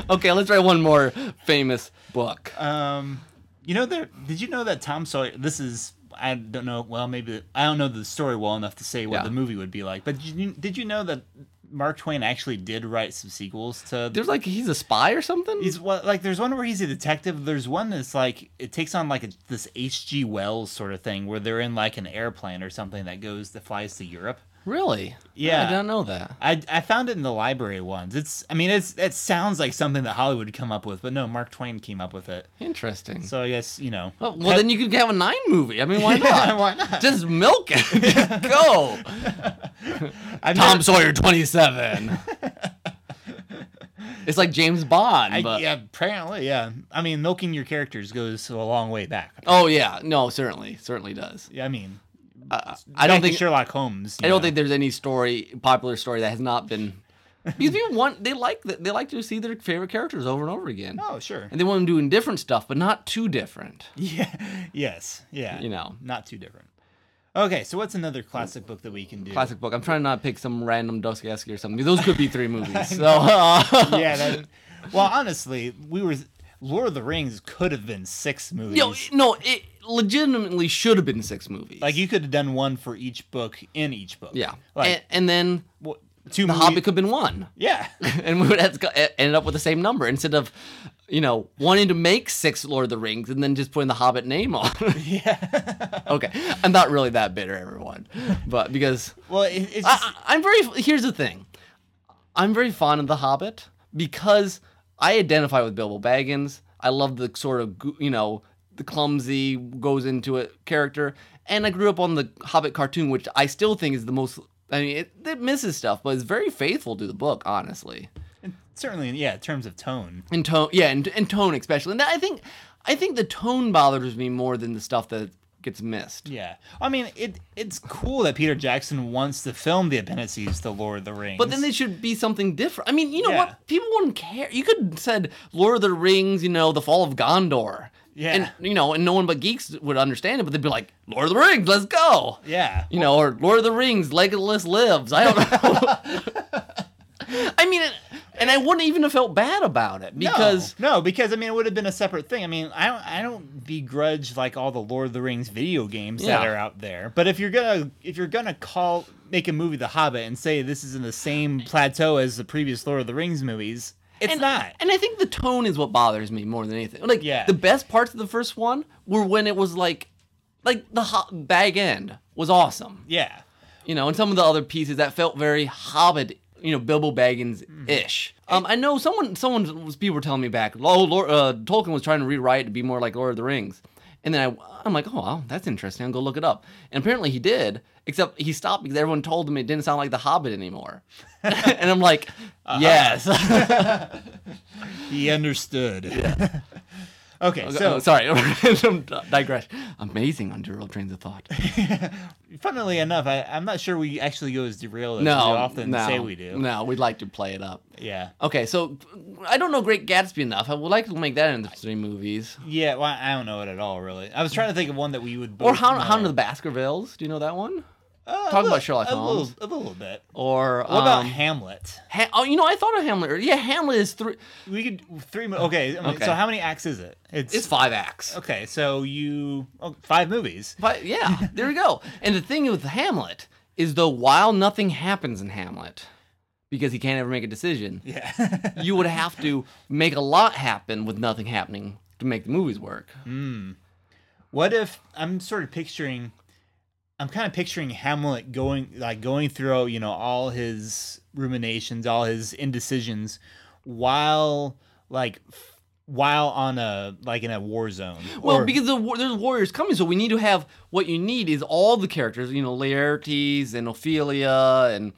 S1: Okay, let's write one more famous book.
S2: Um, you know, there. Did you know that Tom Sawyer? This is. I don't know. Well, maybe I don't know the story well enough to say what
S1: Yeah.
S2: the movie would be like. But did you, did you know that Mark Twain actually did write some sequels to?
S1: There's like he's a spy or something.
S2: He's what like there's one where he's a detective. There's one that's like it takes on like a, this H.G. Wells sort of thing where they're in like an airplane or something that goes that flies to Europe.
S1: Really?
S2: Yeah.
S1: I don't know that.
S2: I, I found it in the library once. It's I mean it's it sounds like something that Hollywood would come up with, but no, Mark Twain came up with it.
S1: Interesting.
S2: So I guess you know.
S1: Oh, well, then you could have a nine movie. I mean, why not?
S2: why not?
S1: Just milk it. Go.
S2: I've
S1: Tom
S2: never-
S1: Sawyer 27. it's like James Bond.
S2: I,
S1: but...
S2: yeah, apparently, yeah. I mean, milking your characters goes a long way back.
S1: Oh yeah, no, certainly, certainly does.
S2: Yeah, I mean,
S1: Uh, I don't think
S2: Sherlock Holmes.
S1: I don't think there's any story, popular story that has not been because people want they like they like to see their favorite characters over and over again,
S2: Oh, sure.
S1: and they want them doing different stuff, but not too different.
S2: Yeah. Yes. Yeah.
S1: You know.
S2: not too different. Okay, so what's another classic book that we can do?
S1: Classic book. I'm trying to not pick some random Dostoevsky or something. Those could be three movies. So uh,
S2: yeah. That, well, honestly, we were Lord of the Rings could have been six movies.
S1: Yo, no, it legitimately should have been six movies.
S2: like you could have done one for each book in each book.
S1: yeah,
S2: Like
S1: and, and then
S2: wha- two
S1: the
S2: movie-
S1: Hobbit could have been one.
S2: Yeah.
S1: and we would have ended up with the same number instead of, you know, wanting to make six Lord of the Rings and then just putting the Hobbit name on.
S2: yeah.
S1: okay, I'm not really that bitter, everyone, but because
S2: Well, it, it's
S1: I,
S2: just,
S1: I- I'm very. Here's the thing, I'm very fond of the Hobbit because I identify with Bilbo Baggins. I love the sort of you know the clumsy goes into it character, and I grew up on the Hobbit cartoon, which I still think is the most. I mean, it, it misses stuff, but it's very faithful to the book, honestly.
S2: And certainly, yeah, in terms of tone.
S1: in tone yeah in tone especially and i think i think the tone bothers me more than the stuff that gets missed
S2: Yeah, I mean it. It's cool that Peter Jackson wants to film the appendices to Lord of the Rings.
S1: but then they should be something different i mean you know
S2: Yeah.
S1: what people wouldn't care you could have said lord of the rings you know the fall of gondor
S2: Yeah.
S1: And you know, and no one but geeks would understand it, but they'd be like, Lord of the Rings, let's go.
S2: Yeah.
S1: You know, or Lord of the Rings, Legolas lives. I don't know. I mean, and I wouldn't even have felt bad about it because
S2: no, no, because I mean it would have been a separate thing. I mean, I don't I don't begrudge like all the Lord of the Rings video games that are out there. But if you're gonna if you're gonna call make a movie The Hobbit and say this is in the same plateau as the previous Lord of the Rings movies, it's
S1: and,
S2: not.
S1: And I think the tone is what bothers me more than anything. Like,
S2: Yeah.
S1: the best parts of the first one were when it was like, like the ho- bag end was awesome.
S2: yeah.
S1: you know, and some of the other pieces that felt very Hobbit, you know, Bilbo Baggins ish. Um, I know someone, someone was people were telling me back, oh, Lord, uh, Tolkien was trying to rewrite to be more like Lord of the Rings, and then I, I'm like, oh, wow, that's interesting. I'll go look it up, and apparently he did, except he stopped because everyone told him it didn't sound like the Hobbit anymore, and I'm like, yes.
S2: He understood. Okay, so
S1: so sorry, digress. Amazing on derailed trains of thought.
S2: funnily enough, I, I'm not sure we actually go as derailed as
S1: No,
S2: we often
S1: no,
S2: say we do.
S1: No, we'd like to play it up.
S2: Yeah.
S1: Okay, so I don't know Great Gatsby enough. I would like to make that into three movies.
S2: Yeah, well, I don't know it at all, really. I was trying to think of one that we would
S1: Or Hound. Hound of the Baskervilles. Do you know that one?
S2: Uh,
S1: Talk
S2: a
S1: about Sherlock
S2: a
S1: Holmes.
S2: Little, a little bit.
S1: Or
S2: What about
S1: um,
S2: Hamlet?
S1: Ha- oh, you know, I thought of Hamlet. Yeah, Hamlet is three.
S2: We could three. mo- Okay, I mean,
S1: Okay.
S2: so how many acts is it?
S1: It's five acts.
S2: Okay, so you oh, five movies.
S1: But yeah, there we go. And the thing with Hamlet is though, while nothing happens in Hamlet, because he can't ever make a decision,
S2: Yeah.
S1: you would have to make a lot happen with nothing happening to make the movies work.
S2: what if I'm sort of picturing? I'm kind of picturing Hamlet going like going through you know all his ruminations, all his indecisions, while like while on a like in a war zone.
S1: Well,
S2: Or-
S1: because the, there's warriors coming, so we need to have what you need is all the characters, you know, Laertes and Ophelia and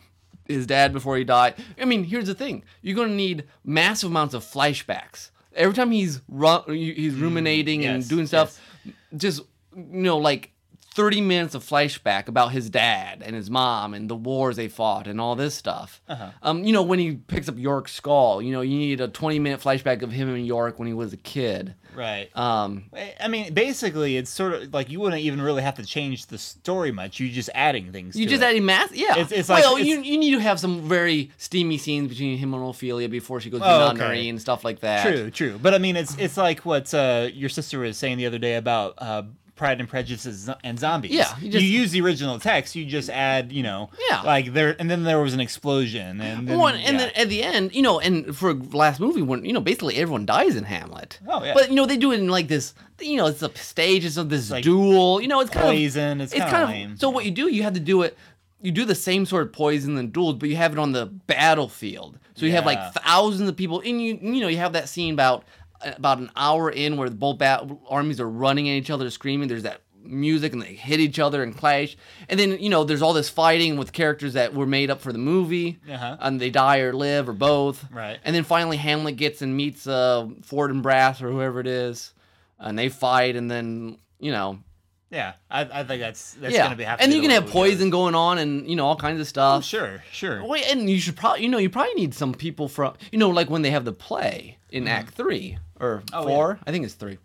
S1: his dad before he died. I mean, here's the thing: you're going to need massive amounts of flashbacks every time he's ru- he's ruminating and
S2: Mm, yes,
S1: doing stuff. Just you know, like. 30 minutes of flashback about his dad and his mom and the wars they fought and all this stuff.
S2: Uh-huh.
S1: Um, you know, when he picks up York's skull, you know, you need a 20 minute flashback of him and York when he was a kid.
S2: right.
S1: Um,
S2: I- mean, basically, it's sort of like you wouldn't even really have to change the story much. You're just adding things.
S1: You
S2: to
S1: just
S2: it.
S1: adding math, yeah.
S2: It's- it's like-
S1: well,
S2: it's-
S1: you you need to have some very steamy scenes between him and Ophelia before she goes to
S2: Oh,
S1: the
S2: okay.
S1: and stuff like that.
S2: True, true. But I mean, it's it's like what uh, your sister was saying the other day about uh, Pride and Prejudice and zombies.
S1: Yeah, you
S2: you, use the original text. You just add, you know,
S1: Yeah.
S2: like there, and then there was an explosion, and then,
S1: Well, and, and
S2: yeah.
S1: then at the end, you know, and for last movie, when you know, basically everyone dies in Hamlet.
S2: Oh, yeah.
S1: But you know, they do it in like this. You know, it's a stage. It's of this
S2: like
S1: duel. You know, it's kind of
S2: poison. It's,
S1: it's
S2: kind of
S1: of
S2: lame.
S1: so what you do you have to do it you do the same sort of poison and duels but you have it on the battlefield so you have like thousands of people and you you know you have that scene about about an hour in where the both bat- armies are running at each other screaming there's that music and they hit each other and clash and then you know there's all this fighting with characters that were made up for the movie
S2: Uh-huh.
S1: and they die or live or both
S2: Right.
S1: and then finally hamlet gets and meets uh, Fortinbras or whoever it is and they fight and then you know
S2: yeah, I, I think that's that's
S1: yeah,
S2: gonna be happening.
S1: and you can have poison going on, and you know all kinds of oh, stuff.
S2: Oh, sure, sure.
S1: Wait, and you should probably, you know, you probably need some people from, you know, like when they have the play in mm-hmm. Act Three or
S2: Oh,
S1: four, I think it's three.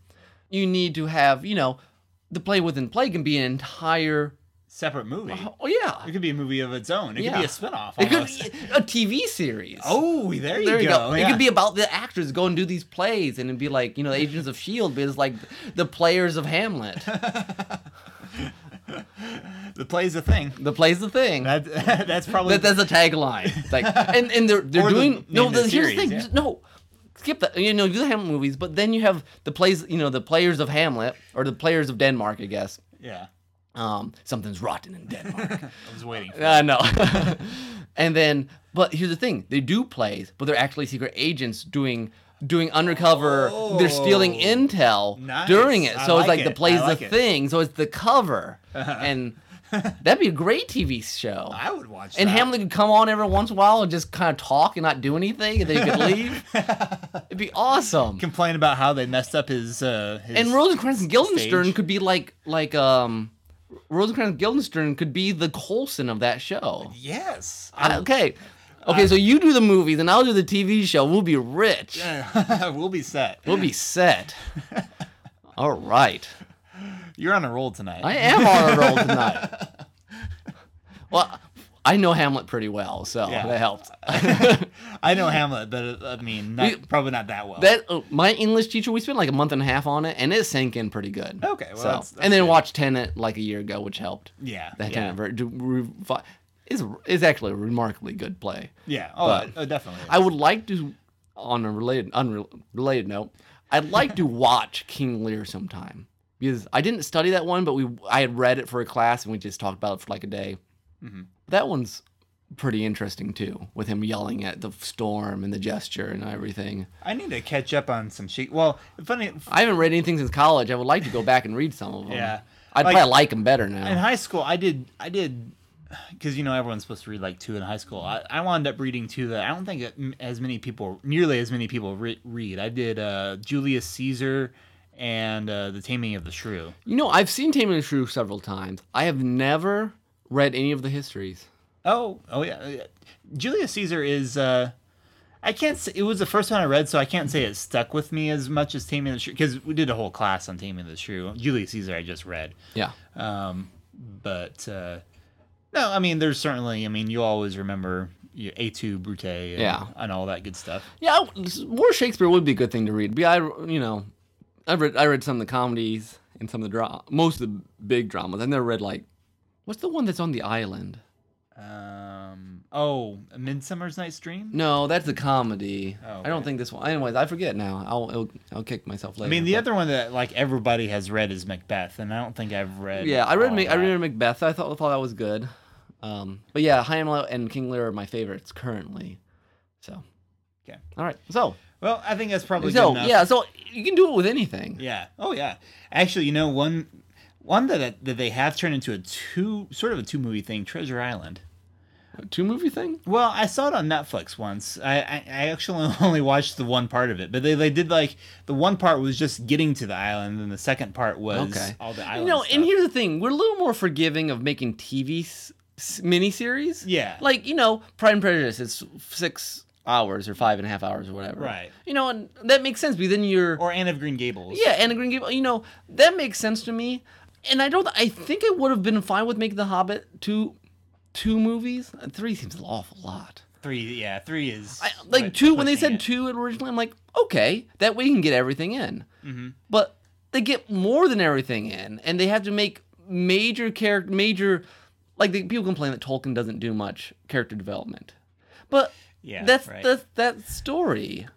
S1: You need to have, you know, the play within play can be an entire.
S2: Separate movie.
S1: Oh, oh yeah,
S2: It could be a movie of its own. It
S1: Yeah.
S2: could be a spin-off.
S1: it could be a TV series.
S2: Oh, there you
S1: there you
S2: go.
S1: go. It could be about the actors go and do these plays, and it'd be like, you know, Agents of Shield, but it's like the players of Hamlet.
S2: the play's the thing.
S1: the play's the thing.
S2: That, that's probably
S1: That, that's a tagline. Like, and and they're they're
S2: Or the
S1: doing no. The,
S2: the
S1: here's the thing.
S2: yeah.
S1: No, skip that. You know, do the Hamlet movies, but then you have the plays. You know, the players of Hamlet or the players of Denmark, I guess.
S2: yeah.
S1: Um, something's rotten in Denmark.
S2: I was waiting. For
S1: I know. and then, but here's the thing: they do plays, but they're actually secret agents doing. Doing undercover, they're stealing
S2: Oh,
S1: intel
S2: nice.
S1: during it, so it's
S2: like
S1: like the play's
S2: like
S1: the
S2: it.
S1: thing, so it's the cover, and that'd be a great TV show.
S2: I would watch.
S1: And
S2: that.
S1: Hamlet could come on every once in a while and just kind of talk and not do anything, and then he could leave. It'd be awesome.
S2: complain about how they messed up his. Uh, his
S1: And Rosencrantz and Guildenstern
S2: stage.
S1: could be like like um Rosencrantz Guildenstern could be the Coulson of that show.
S2: yes.
S1: I- okay. Okay, so you do the movies and I'll do the TV show. We'll be rich.
S2: we'll be set.
S1: We'll be set. All right.
S2: You're on a roll tonight.
S1: I am on a roll tonight. Well, I know Hamlet pretty well, so
S2: Yeah.
S1: that helped.
S2: I know Hamlet, but I mean, not,
S1: We-
S2: probably not that well.
S1: that uh, my English teacher, we spent like a month and a half on it, and it sank in pretty good.
S2: Okay, well,
S1: so
S2: that's- that's
S1: and then
S2: good.
S1: watched Tennant like a year ago, which helped.
S2: yeah,
S1: That
S2: yeah,
S1: Tennant ver- revi- is is actually a remarkably good play.
S2: yeah. Oh, uh, definitely.
S1: I would like to, on a related unrelated note, I'd like to watch King Lear sometime because I didn't study that one, but we I had read it for a class and we just talked about it for like a day.
S2: Mhm.
S1: That one's pretty interesting too, with him yelling at the storm and the gesture and everything.
S2: I need to catch up on some shit. Well, funny.
S1: I haven't read anything since college. I would like to go back and read some of them.
S2: Yeah.
S1: I'd
S2: Like-
S1: probably like them better now.
S2: In high school, I did. I did. Because you know everyone's supposed to read like two in high school. I, I wound up reading two that I don't think as many people, nearly as many people re- read. I did uh, Julius Caesar and uh, The Taming of the Shrew.
S1: you know, I've seen Taming of the Shrew several times. I have never read any of the histories.
S2: Oh, oh yeah. uh, Julius Caesar is. Uh, I can't say it was the first one I read, so I can't say it stuck with me as much as Taming of the Shrew because we did a whole class on Taming of the Shrew. Julius Caesar I just read,
S1: Yeah.
S2: um, but uh, no, I mean there's certainly. I mean you always remember you know, Et tu Brute and,
S1: Yeah.
S2: and all that good stuff.
S1: Yeah, more Shakespeare would be a good thing to read. But I, you know, I read I read some of the comedies and some of the drama, most of the big dramas. I never read like, what's the one that's on the island?
S2: Um, oh, A Midsummer's Night's Dream.
S1: No, that's a comedy.
S2: Oh,
S1: I don't
S2: okay.
S1: think this one. Anyways, I forget now. I'll I'll, I'll kick myself later.
S2: I mean the
S1: but-
S2: other one that like everybody has read is Macbeth, and I don't think I've read.
S1: Yeah, I read
S2: all
S1: Mac- I
S2: that.
S1: read Macbeth. I thought thought that was good. Um, but yeah, Hamlet and King Lear are my favorites currently. So.
S2: Okay.
S1: All right. So.
S2: Well, I think that's probably
S1: So
S2: good enough.
S1: yeah. So you can do it with anything.
S2: Yeah. Oh yeah. Actually, you know one one that that they have turned into a two sort of a two movie thing, Treasure Island.
S1: A two movie thing.
S2: Well, I saw it on Netflix once. I, I, I actually only watched the one part of it, but they, they did like the one part was just getting to the island, and the second part was
S1: Okay.
S2: all the
S1: You
S2: island.
S1: know,
S2: stuff.
S1: and here's the thing: we're a little more forgiving of making TV s- s- miniseries.
S2: yeah,
S1: Like you know, Pride and Prejudice is six hours or five and a half hours or whatever.
S2: Right.
S1: You know, and that makes sense because then you're
S2: or Anne of Green Gables.
S1: yeah, Anne of Green Gables. You know, that makes sense to me. And I don't. I think I would have been fine with making The Hobbit two, two movies. Three seems an awful lot.
S2: three. Yeah, three is
S1: I, like two when they said
S2: it.
S1: two originally, I'm like, okay, that way you can get everything in.
S2: Mm-hmm.
S1: But they get more than everything in, and they have to make major character, major, like the people complain that Tolkien doesn't do much character development, but
S2: Yeah,
S1: that's
S2: right.
S1: that's that story.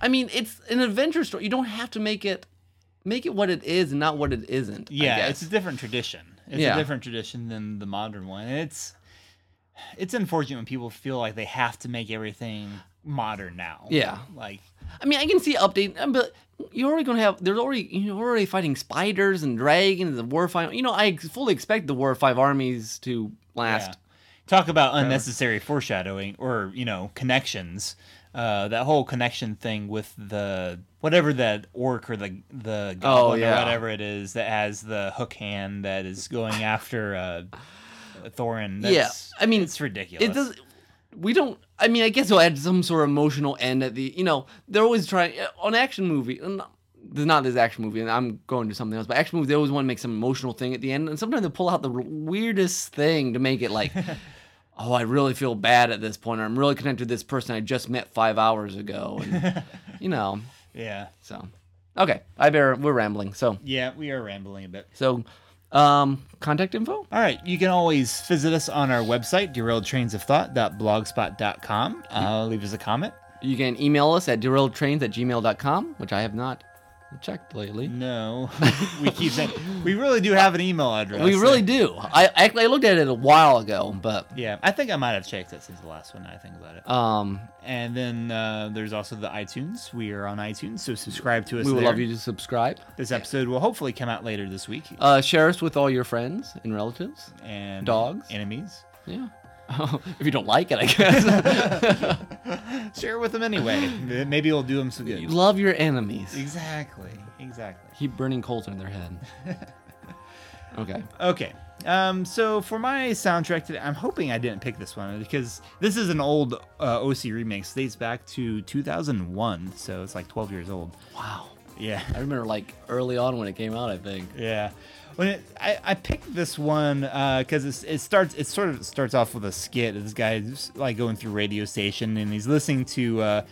S1: I mean, it's an adventure story. You don't have to make it make it what it is and not what it isn't. I
S2: Yeah,
S1: guess.
S2: it's a different tradition. It's
S1: Yeah.
S2: a different tradition than the modern one. And it's it's unfortunate when people feel like they have to make everything modern now.
S1: Yeah.
S2: Like
S1: I mean, I can see update, uh, but you're already gonna have. There's already you're already fighting spiders and dragons and war five. You know, I fully expect the war five armies to last.
S2: yeah. talk about unnecessary foreshadowing or, you know, connections. Uh, that whole connection thing with the whatever that orc or the the goblin
S1: yeah.
S2: or whatever it is that has the hook hand that is going after uh, Thorin.
S1: Yeah, I mean,
S2: it's ridiculous.
S1: It does. We don't. I mean, I guess they'll add some sort of emotional end at the. You know, they're always trying on action movie. There's not this action movie, and I'm going to something else. But action movies, they always want to make some emotional thing at the end, and sometimes they pull out the weirdest thing to make it like, oh, I really feel bad at this point, or I'm really connected to this person I just met five hours ago, and you know,
S2: Yeah.
S1: so okay, I bear we're rambling. So
S2: Yeah, we are rambling a bit.
S1: so, um, contact info.
S2: All right, you can always visit us on our website, derailedtrainsofthought.blogspot.com. Uh, leave us a comment.
S1: You can email us at derailedtrains at gmail.com, which I have not checked lately.
S2: No, we keep saying we really do have an email address.
S1: We really do. I actually I looked at it a while ago, but
S2: Yeah, I think I might have checked it since the last one. I think about it.
S1: um,
S2: And then uh, there's also the iTunes. We are on iTunes, so subscribe to us.
S1: we would love you to subscribe.
S2: This episode will hopefully come out later this week.
S1: Uh, share us with all your friends and relatives.
S2: And
S1: dogs.
S2: enemies.
S1: Yeah. if you don't like it, I guess.
S2: Share with them anyway. Maybe it'll do them some good.
S1: you love your enemies.
S2: Exactly. Exactly.
S1: Keep burning coals in their head. okay.
S2: Okay. Um, so for my soundtrack today, I'm hoping I didn't pick this one because this is an old uh, OC remix. Dates back to 2001, so it's like 12 years old.
S1: Wow.
S2: Yeah.
S1: I remember like early on when it came out. I think.
S2: Yeah. When it, I, I picked this one because it starts it sort of starts off with a skit. This guy's like going through radio station and he's listening to. Uh,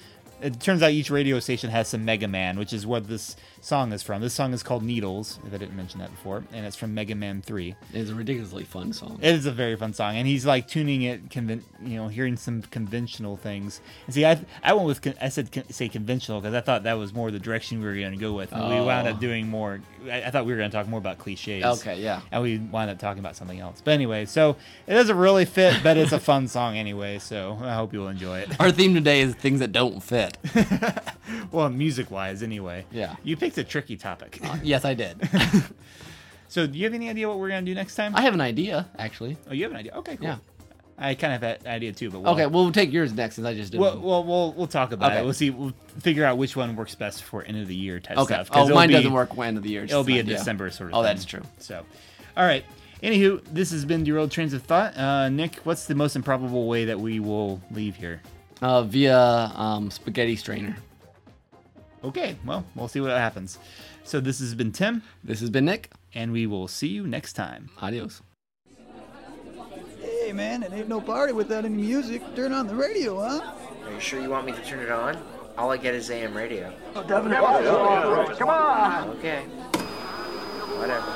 S2: it turns out each radio station has some Mega Man, which is what this song is from. This song is called Needles, if I didn't mention that before, and it's from Mega Man Three.
S1: It's a ridiculously fun song.
S2: It is a very fun song, and he's like tuning it, conven- you know, hearing some conventional things. And see, I I went with con- I said con- say conventional because I thought that was more the direction we were going to go with, and we oh. wound
S1: Oh.
S2: up doing more. I, I thought we were going to talk more about cliches.
S1: Okay, yeah.
S2: And we wound up talking about something else. But anyway, so it doesn't really fit, but it's a fun song anyway. So I hope you'll enjoy it.
S1: Our theme today is things that don't fit.
S2: well, music wise, anyway.
S1: Yeah.
S2: You picked a tricky topic.
S1: yes, I did.
S2: so do you have any idea what we're going to do next time?
S1: I have an idea, actually.
S2: oh, you have an idea? Okay, cool.
S1: Yeah.
S2: I kind of have that idea too, but we'll,
S1: Okay, we'll take yours next since I just did.
S2: Well, well, we'll we'll talk about
S1: Okay.
S2: it. We'll see. We'll figure out which one works best for end of the year type
S1: okay.
S2: stuff.
S1: Oh, mine
S2: be-
S1: doesn't work end of the year.
S2: It'll be a
S1: idea.
S2: December sort of.
S1: Oh,
S2: thing.
S1: that's true.
S2: So, all right. Anywho, this has been your old Trains of Thought. Uh, Nick, what's the most improbable way that we will leave here?
S1: Uh, via um, spaghetti strainer.
S2: Okay, well, we'll see what happens. So this has been Tim,
S1: This has been Nick.
S2: and we will see you next time.
S1: Adios.
S3: Hey man, it ain't no party without any music. Turn on the radio, huh?
S4: Are you sure you want me to turn it on? All I get is AM radio.
S3: Oh, definitely.
S4: Come on! Okay. Whatever.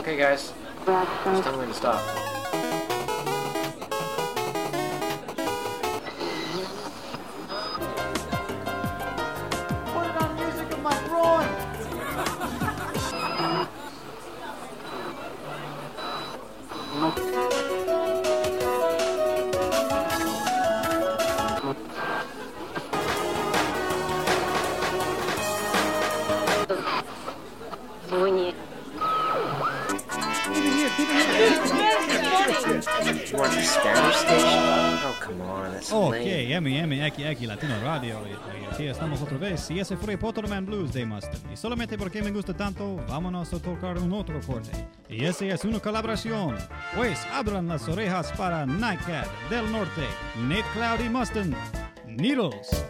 S4: Okay, guys. Just tell me to stop. Oh, come on.
S5: Ok, aquí, Latino Radio. Y, aquí estamos otra vez. Y ese fue Potterman Blues de Mustard. Y solamente porque me gusta tanto, vámonos a tocar un otro corte. Y ese es una colaboración. Pues abran las orejas para Nightcat del Norte, Nate Cloud y Mustard. Needles.